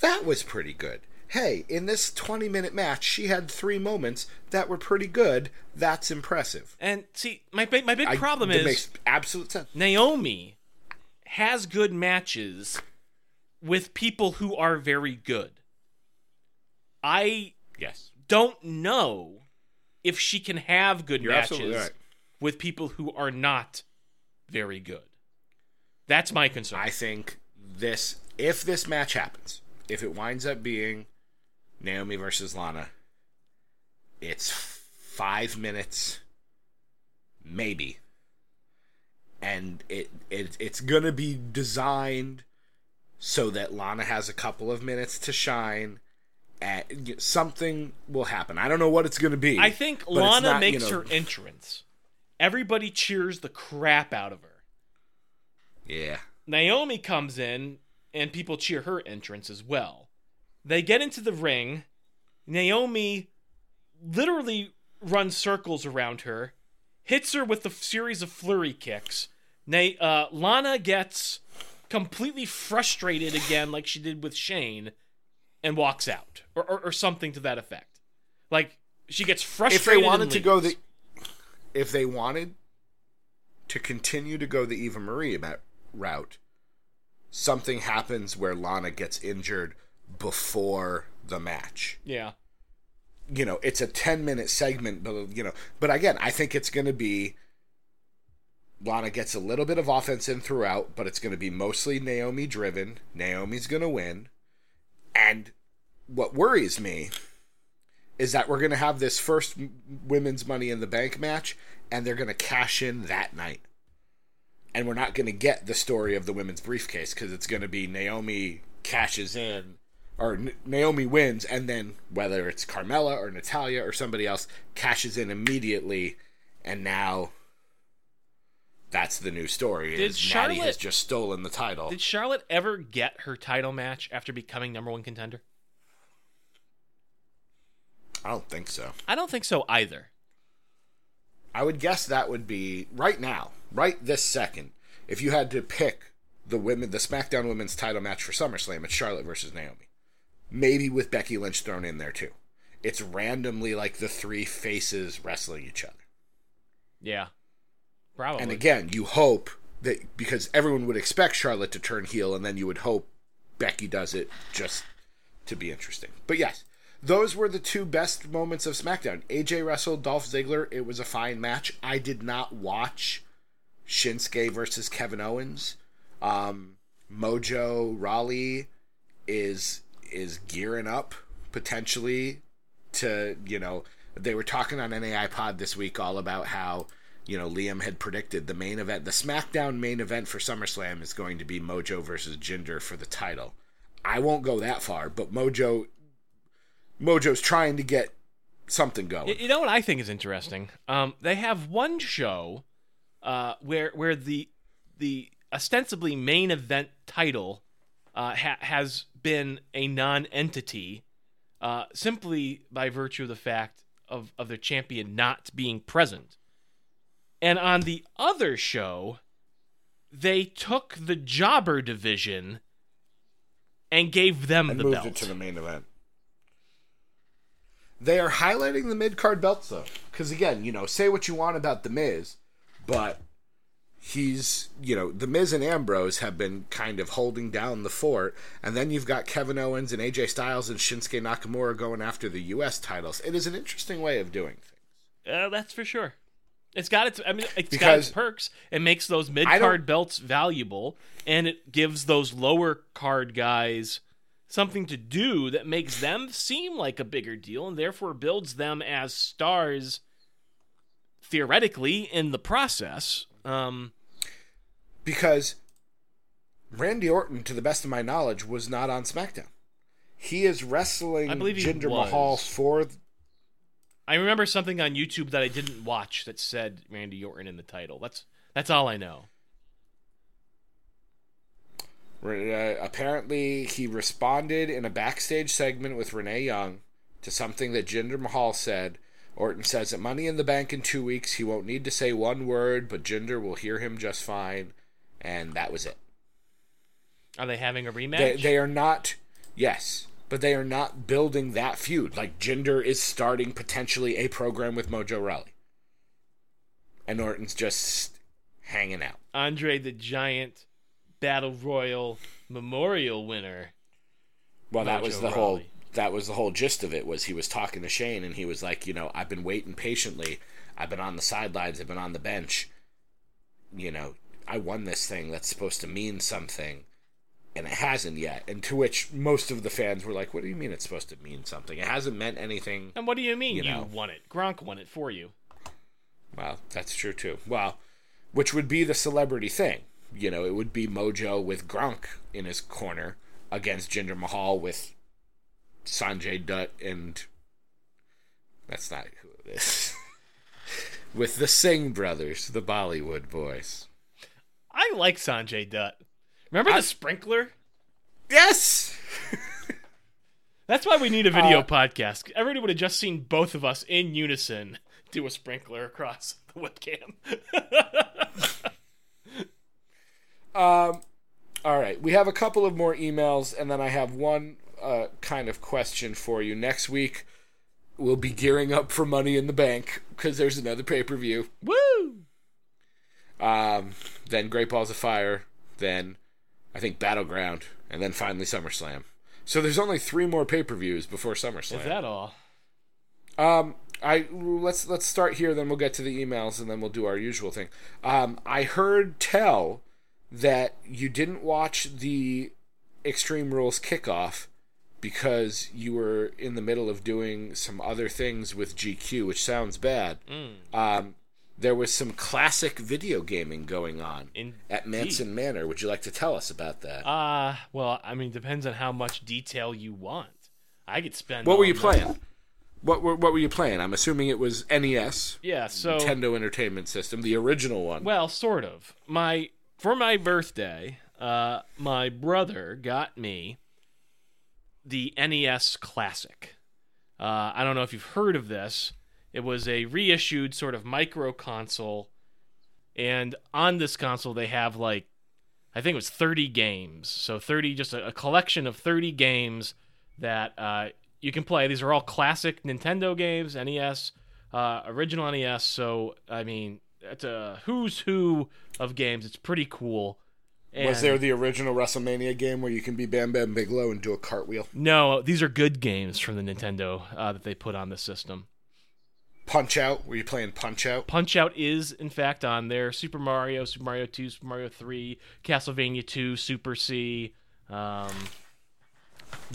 that was pretty good. Hey in this 20 minute match she had three moments that were pretty good. That's impressive. And see, my big, my big I- problem that is makes absolute sense Naomi has good matches with people who are very good. I yes don't know if she can have good You're matches right. with people who are not very good. That's my concern. I think this, if this match happens, if it winds up being Naomi versus Lana, it's five minutes, maybe, and it, it it's gonna be designed so that Lana has a couple of minutes to shine. And something will happen. I don't know what it's gonna be. I think Lana not, you makes know- her entrance. Everybody cheers the crap out of her. Yeah. Naomi comes in and people cheer her entrance as well. They get into the ring. Naomi literally runs circles around her, hits her with a series of flurry kicks. Na- uh, Lana gets completely frustrated again, like she did with Shane, and walks out, or, or, or something to that effect. Like she gets frustrated. if they wanted to go the if they wanted to continue to go the Eva Marie ma- route, something happens where Lana gets injured before the match. yeah, You know, it's a 10 minute segment, but you know, but again, I think it's going to be Lana gets a little bit of offense in throughout, but it's going to be mostly Naomi driven. Naomi's going to win. And what worries me is that we're going to have this first women's money in the bank match and they're going to cash in that night. And we're not going to get the story of the women's briefcase because it's going to be Naomi cashes in or N- Naomi wins and then whether it's Carmella or Natalya or somebody else cashes in immediately and now that's the new story. Did is Natty has just stolen the title. did Charlotte ever get her title match after becoming number one contender? I don't think so. I don't think so either. I would guess that would be right now, right this second. If you had to pick the women, the SmackDown Women's Title match for SummerSlam, it's Charlotte versus Naomi. Maybe with Becky Lynch thrown in there too. It's randomly like the three faces wrestling each other. Yeah, probably. And again, you hope that because everyone would expect Charlotte to turn heel, and then you would hope Becky does it just to be interesting. But yes, those were the two best moments of SmackDown. AJ wrestled Dolph Ziggler. It was a fine match. I did not watch Shinsuke versus Kevin Owens. Um, Mojo Rawley is is gearing up potentially to you know they were talking on NAI Pod this week all about how you know Liam had predicted the main event, the SmackDown main event for SummerSlam is going to be Mojo versus Jinder for the title. I won't go that far, but Mojo Mojo's trying to get something going. You know what I think is interesting? Um, they have one show uh, where where the the ostensibly main event title uh, ha- has been a non-entity uh, simply by virtue of the fact of of their champion not being present. And on the other show, they took the jobber division and gave them and the moved belt. it to the main event. They are highlighting the mid card belts though, because again, you know, say what you want about the Miz, but he's you know the Miz and Ambrose have been kind of holding down the fort, and then you've got Kevin Owens and AJ Styles and Shinsuke Nakamura going after the U.S. titles. It is an interesting way of doing things. Uh, that's for sure. It's got its. I mean, it's got its perks. It makes those mid card belts valuable, and it gives those lower card guys something to do that makes them seem like a bigger deal, and therefore builds them as stars. Theoretically, in the process, um, because Randy Orton, to the best of my knowledge, was not on SmackDown. He is wrestling I believe Jinder. Mahal for I remember something on YouTube that I didn't watch that said Randy Orton in the title. That's that's all I know. Uh, apparently, he responded in a backstage segment with Renee Young to something that Jinder Mahal said. Orton says at Money in the Bank in two weeks, he won't need to say one word, but Jinder will hear him just fine. And that was it. Are they having a rematch? They, they are not, yes, but they are not building that feud. Like, Jinder is starting potentially a program with Mojo Rawley. And Orton's just hanging out. Andre the Giant Battle Royal Memorial winner. Well, that was the whole that was the whole gist of it was he was talking to Shane and he was like, you know, I've been waiting patiently. I've been on the sidelines, I've been on the bench. You know, I won this thing that's supposed to mean something and it hasn't yet. And to which most of the fans were like, "What do you mean it's supposed to mean something? It hasn't meant anything." And what do you mean You you, know. won it? Gronk won it for you. Well, that's true too. Well, which would be the celebrity thing. You know, it would be Mojo with Gronk in his corner against Jinder Mahal with Sanjay Dutt and that's not who it is. with the Singh brothers, the Bollywood boys. I like Sanjay Dutt. Remember I- the sprinkler? Yes. That's why we need a video Uh, podcast. Everybody would have just seen both of us in unison do a sprinkler across the webcam. Um, all right, we have a couple of more emails, and then I have one uh, kind of question for you. Next week, we'll be gearing up for Money in the Bank because there's another pay per view. Woo! Um, then Great Balls of Fire, then I think Battleground, and then finally SummerSlam. So there's only three more pay per views before SummerSlam. Is that all? Um, I let's let's start here, then we'll get to the emails, and then we'll do our usual thing. Um, I heard tell that you didn't watch the Extreme Rules kickoff because you were in the middle of doing some other things with GQ, which sounds bad. Um, there was some classic video gaming going on Indeed. at Manson Manor. Would you like to tell us about that? Uh, well, I mean, depends on how much detail you want. I could spend. what were you playing? What were what were you playing? I'm assuming it was NES. Yeah, so Nintendo Entertainment System, the original one. Well, sort of. My for my birthday, uh, my brother got me the NES Classic. Uh, I don't know if you've heard of this. It was a reissued sort of micro console, and on this console they have like, I think it was 30 games. So 30, just a, a collection of 30 games that uh, you can play. These are all classic Nintendo games, NES, uh, original NES. So I mean, it's a who's who of games. It's pretty cool. was there the original WrestleMania game where you can be Bam Bam Bigelow and do a cartwheel? No, these are good games from the Nintendo uh, that they put on the system. Punch Out? Were you playing Punch Out? Punch Out is in fact on there. Super Mario, Super Mario 2, Super Mario 3, Castlevania 2, Super C. Um,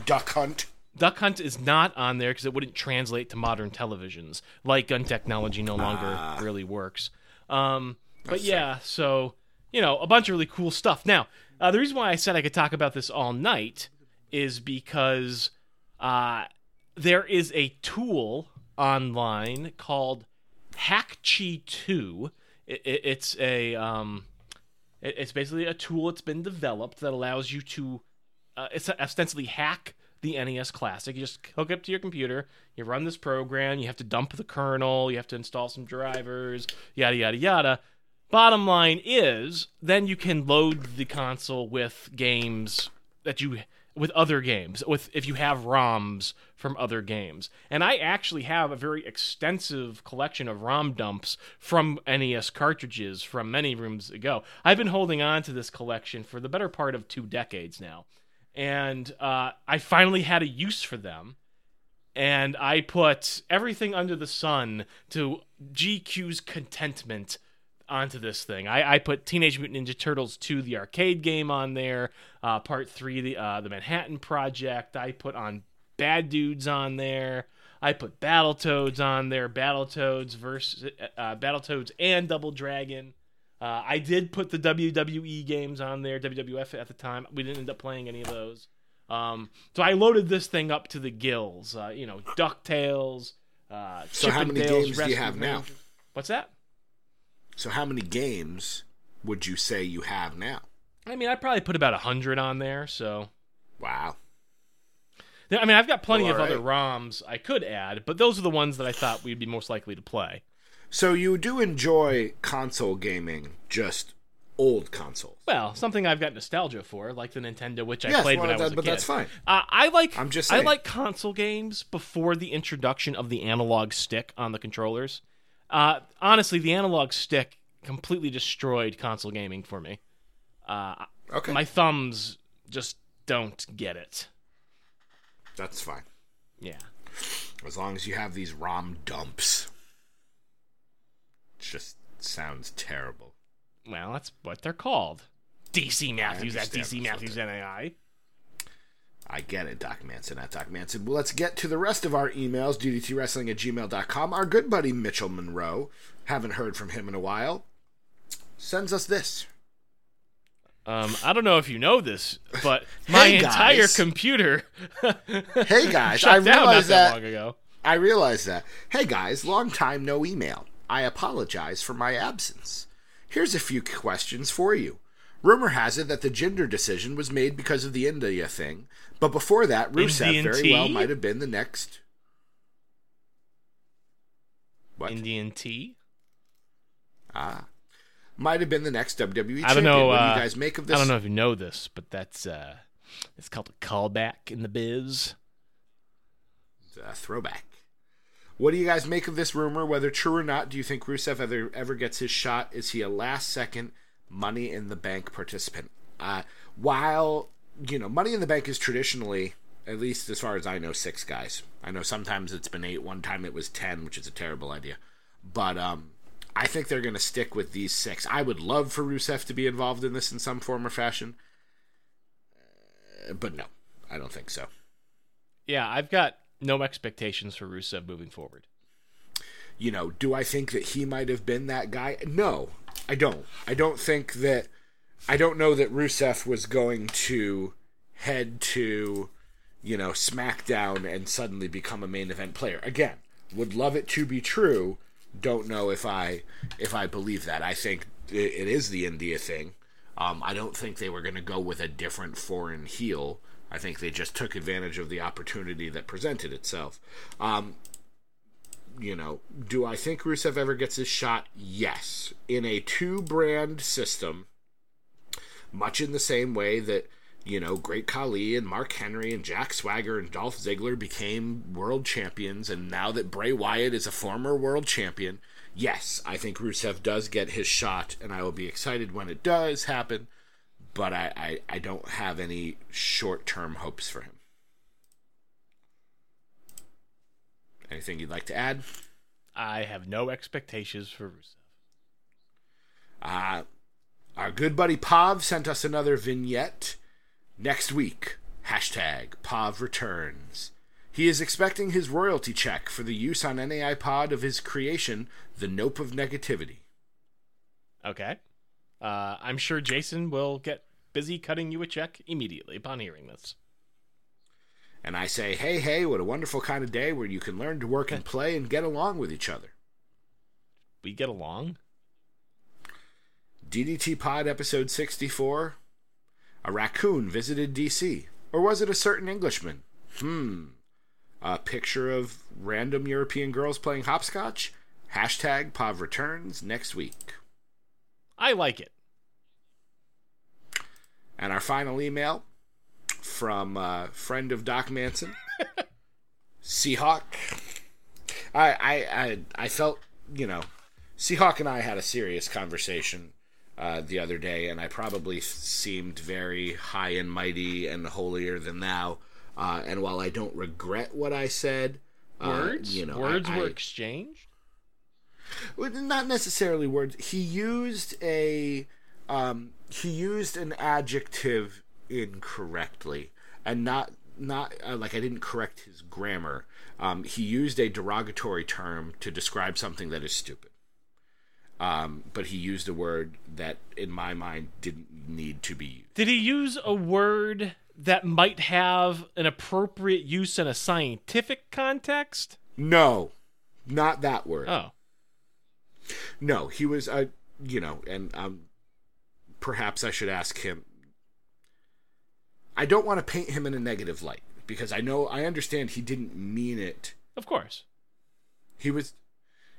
Duck Hunt? Duck Hunt is not on there because it wouldn't translate to modern televisions. Light gun technology no longer really works. Um, but yeah, so you know, a bunch of really cool stuff. Now, uh, the reason why I said I could talk about this all night is because uh, there is a tool online called Hakchi Two. It, it, it's a um, it- it's basically a tool that's been developed that allows you to uh, it's ostensibly hack the NES Classic. You just hook up to your computer, you run this program, you have to dump the kernel, you have to install some drivers, yada yada yada. Bottom line is, then you can load the console with games that you with other games with if you have ROMs from other games. And I actually have a very extensive collection of ROM dumps from NES cartridges from many rooms ago. I've been holding on to this collection for the better part of two decades now. And uh, I finally had a use for them. and I put everything under the sun to GQ's contentment onto this thing. I, I put Teenage Mutant Ninja Turtles 2, the arcade game, on there. Uh, part 3, the, uh, the Manhattan Project. I put on Bad Dudes on there. I put Battletoads on there. Battletoads versus uh, Battletoads and Double Dragon. Uh, I did put the WWE games on there, WWF at the time. We didn't end up playing any of those. Um, so I loaded this thing up to the gills. Uh, you know, Ducktales. Uh, So how many games do you have now? What's that? So how many games would you say you have now? I mean, I probably put about a hundred on there. So Wow. I mean, I've got plenty Well, of other. ROMs I could add, but those are the ones that I thought we'd be most likely to play. So you do enjoy console gaming, just old consoles. Well, something I've got nostalgia for, like the Nintendo, which I Yes, played when well, I was that- a but kid. that's fine. Uh, I like. I'm just I like console games before the introduction of the analog stick on the controllers. Uh, honestly, the analog stick completely destroyed console gaming for me. Uh, Okay. My thumbs just don't get it. That's fine. Yeah. As long as you have these ROM dumps. It just sounds terrible. Well, that's what they're called. DC Matthews at DC Matthews NAI. I get it, Doc Manson at Doc Manson. Well, let's get to the rest of our emails. DDTWrestling at gmail.com. Our good buddy Mitchell Monroe, haven't heard from him in a while, sends us this. Um, I don't know if you know this, but my Hey, entire computer Hey guys, I realized that that. long ago. I realized that. Hey guys, long time no email. I apologize for my absence. Here's a few questions for you. Rumor has it that the Jinder decision was made because of the India thing, but before that, Rusev Indian very tea? well might have been the next. What? Indian tea. ah. Might have been the next WWE I don't know. What do uh, you guys make of this? I don't know if you know this, but that's uh, it's called a callback in the biz. a throwback. What do you guys make of this rumor? Whether true or not, do you think Rusev ever ever gets his shot? Is he a last second Money in the Bank participant? Uh, while you know, Money in the Bank is traditionally, at least as far as I know, six guys. I know sometimes it's been eight. One time it was ten, which is a terrible idea. But um, I think they're going to stick with these six. I would love for Rusev to be involved in this in some form or fashion, Uh, but no, I don't think so. Yeah, I've got no expectations for Rusev moving forward. You know, do I think that he might have been that guy? No, I don't. I don't think that. I don't know that Rusev was going to head to, you know, SmackDown and suddenly become a main event player. Again, would love it to be true. Don't know if I if I believe that. I think it, is the India thing. Um, I don't think they were going to go with a different foreign heel. I think they just took advantage of the opportunity that presented itself. Um, you know, do I think Rusev ever gets his shot? Yes. In a two brand system, much in the same way that, you know, Great Khali and Mark Henry and Jack Swagger and Dolph Ziggler became world champions, and now that Bray Wyatt is a former world champion, yes, I think Rusev does get his shot, and I will be excited when it does happen, but I, I, I don't have any short term hopes for him. Anything you'd like to add? I have no expectations for Rusev. Uh, our good buddy Pav sent us another vignette. Next week, hashtag Pav returns. He is expecting his royalty check for the use on NAI Pod of his creation, The Nope of Negativity. Okay. Uh, I'm sure Jason will get busy cutting you a check immediately upon hearing this. And I say, hey, hey, what a wonderful kind of day where you can learn to work and play and get along with each other. We get along. DDT Pod episode 64. A raccoon visited DC. Or was it a certain Englishman? Hmm. A picture of random European girls playing hopscotch? Hashtag Pav returns next week. I like it. And our final email from uh, friend of Doc Manson, Seahawk. I, I I I felt you know, Seahawk and I had a serious conversation uh, the other day, and I probably seemed very high and mighty and holier than thou. Uh, and while I don't regret what I said, uh, Words, you know, words I, were I- exchanged. not necessarily words. He used a um, he used an adjective incorrectly, and not not uh, like I didn't correct his grammar. Um, he used a derogatory term to describe something that is stupid. Um, but he used a word that, in my mind, didn't need to be used. Did he use a word that might have an appropriate use in a scientific context? No, not that word. Oh, No, he was uh, you know, and um, perhaps I should ask him. I don't want to paint him in a negative light because I know I understand he didn't mean it. of course. He was,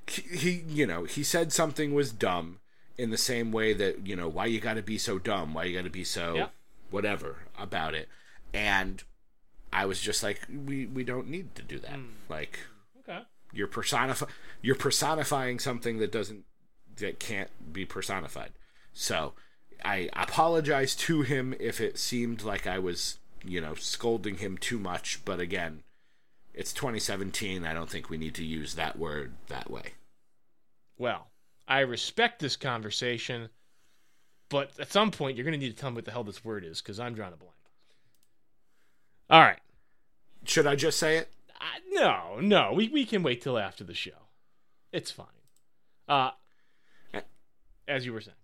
he, he you know, he said something was dumb in the same way that you know why you got to be so dumb, why you got to be so Yeah. whatever about it, and I was just like, we we don't need to do that. Hmm. Like Okay. you're personify you're personifying something that doesn't that can't be personified. So I apologize to him if it seemed like I was, you know, scolding him too much, but again, it's 2017. I don't think we need to use that word that way. Well, I respect this conversation, but at some point you're going to need to tell me what the hell this word is because I'm drawing a blank. All right. Should I just say it? Uh, no, no, we, we can wait till after the show. It's fine. Uh, as you were saying.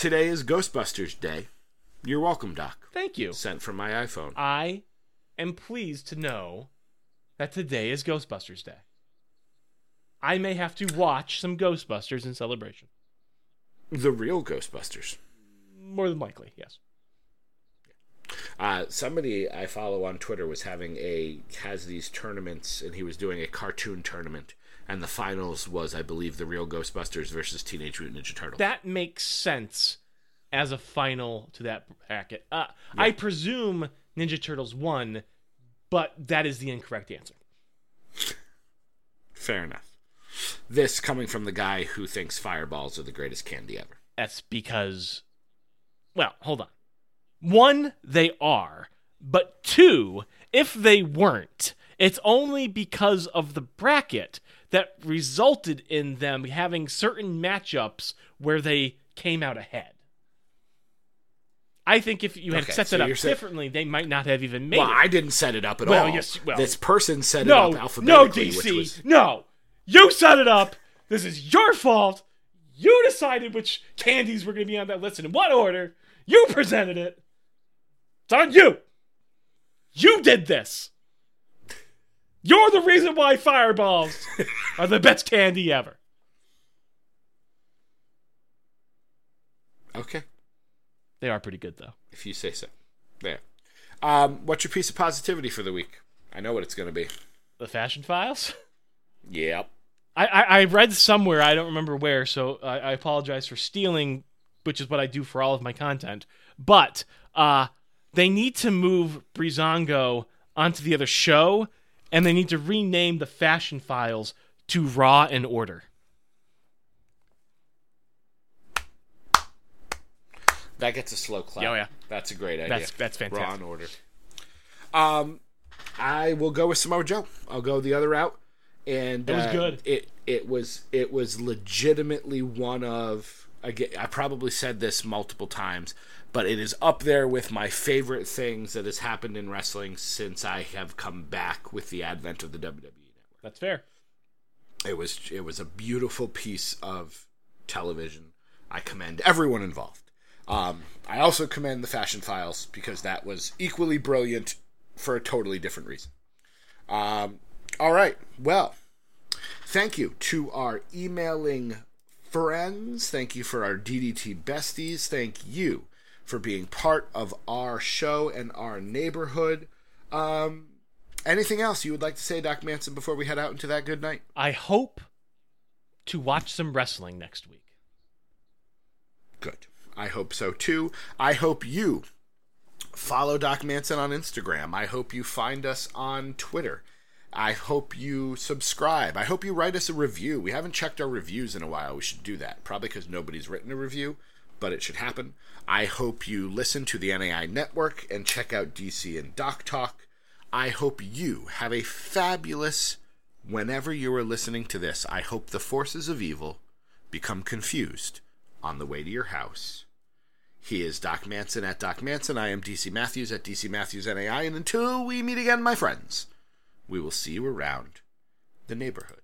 Today is Ghostbusters Day. You're welcome, Doc. Thank you. Sent from my iPhone. I am pleased to know that today is Ghostbusters Day. I may have to watch some Ghostbusters in celebration. The real Ghostbusters. More than likely, yes. Uh, somebody I follow on Twitter was having a has these tournaments, and he was doing a cartoon tournament, and the finals was, I believe, the real Ghostbusters versus Teenage Mutant Ninja Turtles. That makes sense as a final to that bracket. Uh, I presume Ninja Turtles won, but that is the incorrect answer. Fair enough. This coming from the guy who thinks fireballs are the greatest candy ever. That's because, well, hold on. One, they are, but two, if they weren't, it's only because of the bracket that resulted in them having certain matchups where they came out ahead. I think if you had Okay, set so it up saying- differently, they might not have even made Well, it. I didn't set it up at Well, all. yes, well- this person set no, it up alphabetically. no, DC, was no. You set it up. This is your fault. You decided which candies were going to be on that list and in what order. You presented it. It's on you. You did this. You're the reason why fireballs are the best candy ever. okay. They are pretty good though. If you say so. There. Um, what's your piece of positivity for the week? I know what it's going to be. The Fashion Files. Yep. I, I, I read somewhere, I don't remember where, so I, I apologize for stealing, which is what I do for all of my content. But uh, they need to move Breezango onto the other show, and they need to rename the Fashion Files to Raw and Order. That gets a slow clap. Oh, yeah. That's a great idea. That's- that's fantastic. Raw and order. Um, I will go with Samoa Joe. I'll go the other route. And It was uh, good. It it was it was legitimately one of again. I probably said this multiple times, but it is up there with my favorite things that has happened in wrestling since I have come back with the advent of the WWE network That's fair. it was it was a beautiful piece of television. I commend everyone involved. Um, I also commend the Fashion Files because that was equally brilliant for a totally different reason. Um, all right, well, thank you to our emailing friends. Thank you for our DDT besties. Thank you for being part of our show and our neighborhood. Um, anything else you would like to say, Doc Manson, before we head out into that good night? I hope to watch some wrestling next week. Good. I hope so too. I hope you follow Doc Manson on Instagram. I hope you find us on Twitter. I hope you subscribe. I hope you write us a review. We haven't checked our reviews in a while. We should do that. Probably because nobody's written a review, but it should happen. I hope you listen to the NAI network and check out DC and Doc Talk. I hope you have a fabulous whenever you are listening to this. I hope the forces of evil become confused on the way to your house. He is Doc Manson at Doc Manson. I am DC Matthews at DC Matthews NAI. And until we meet again, my friends, we will see you around the neighborhood.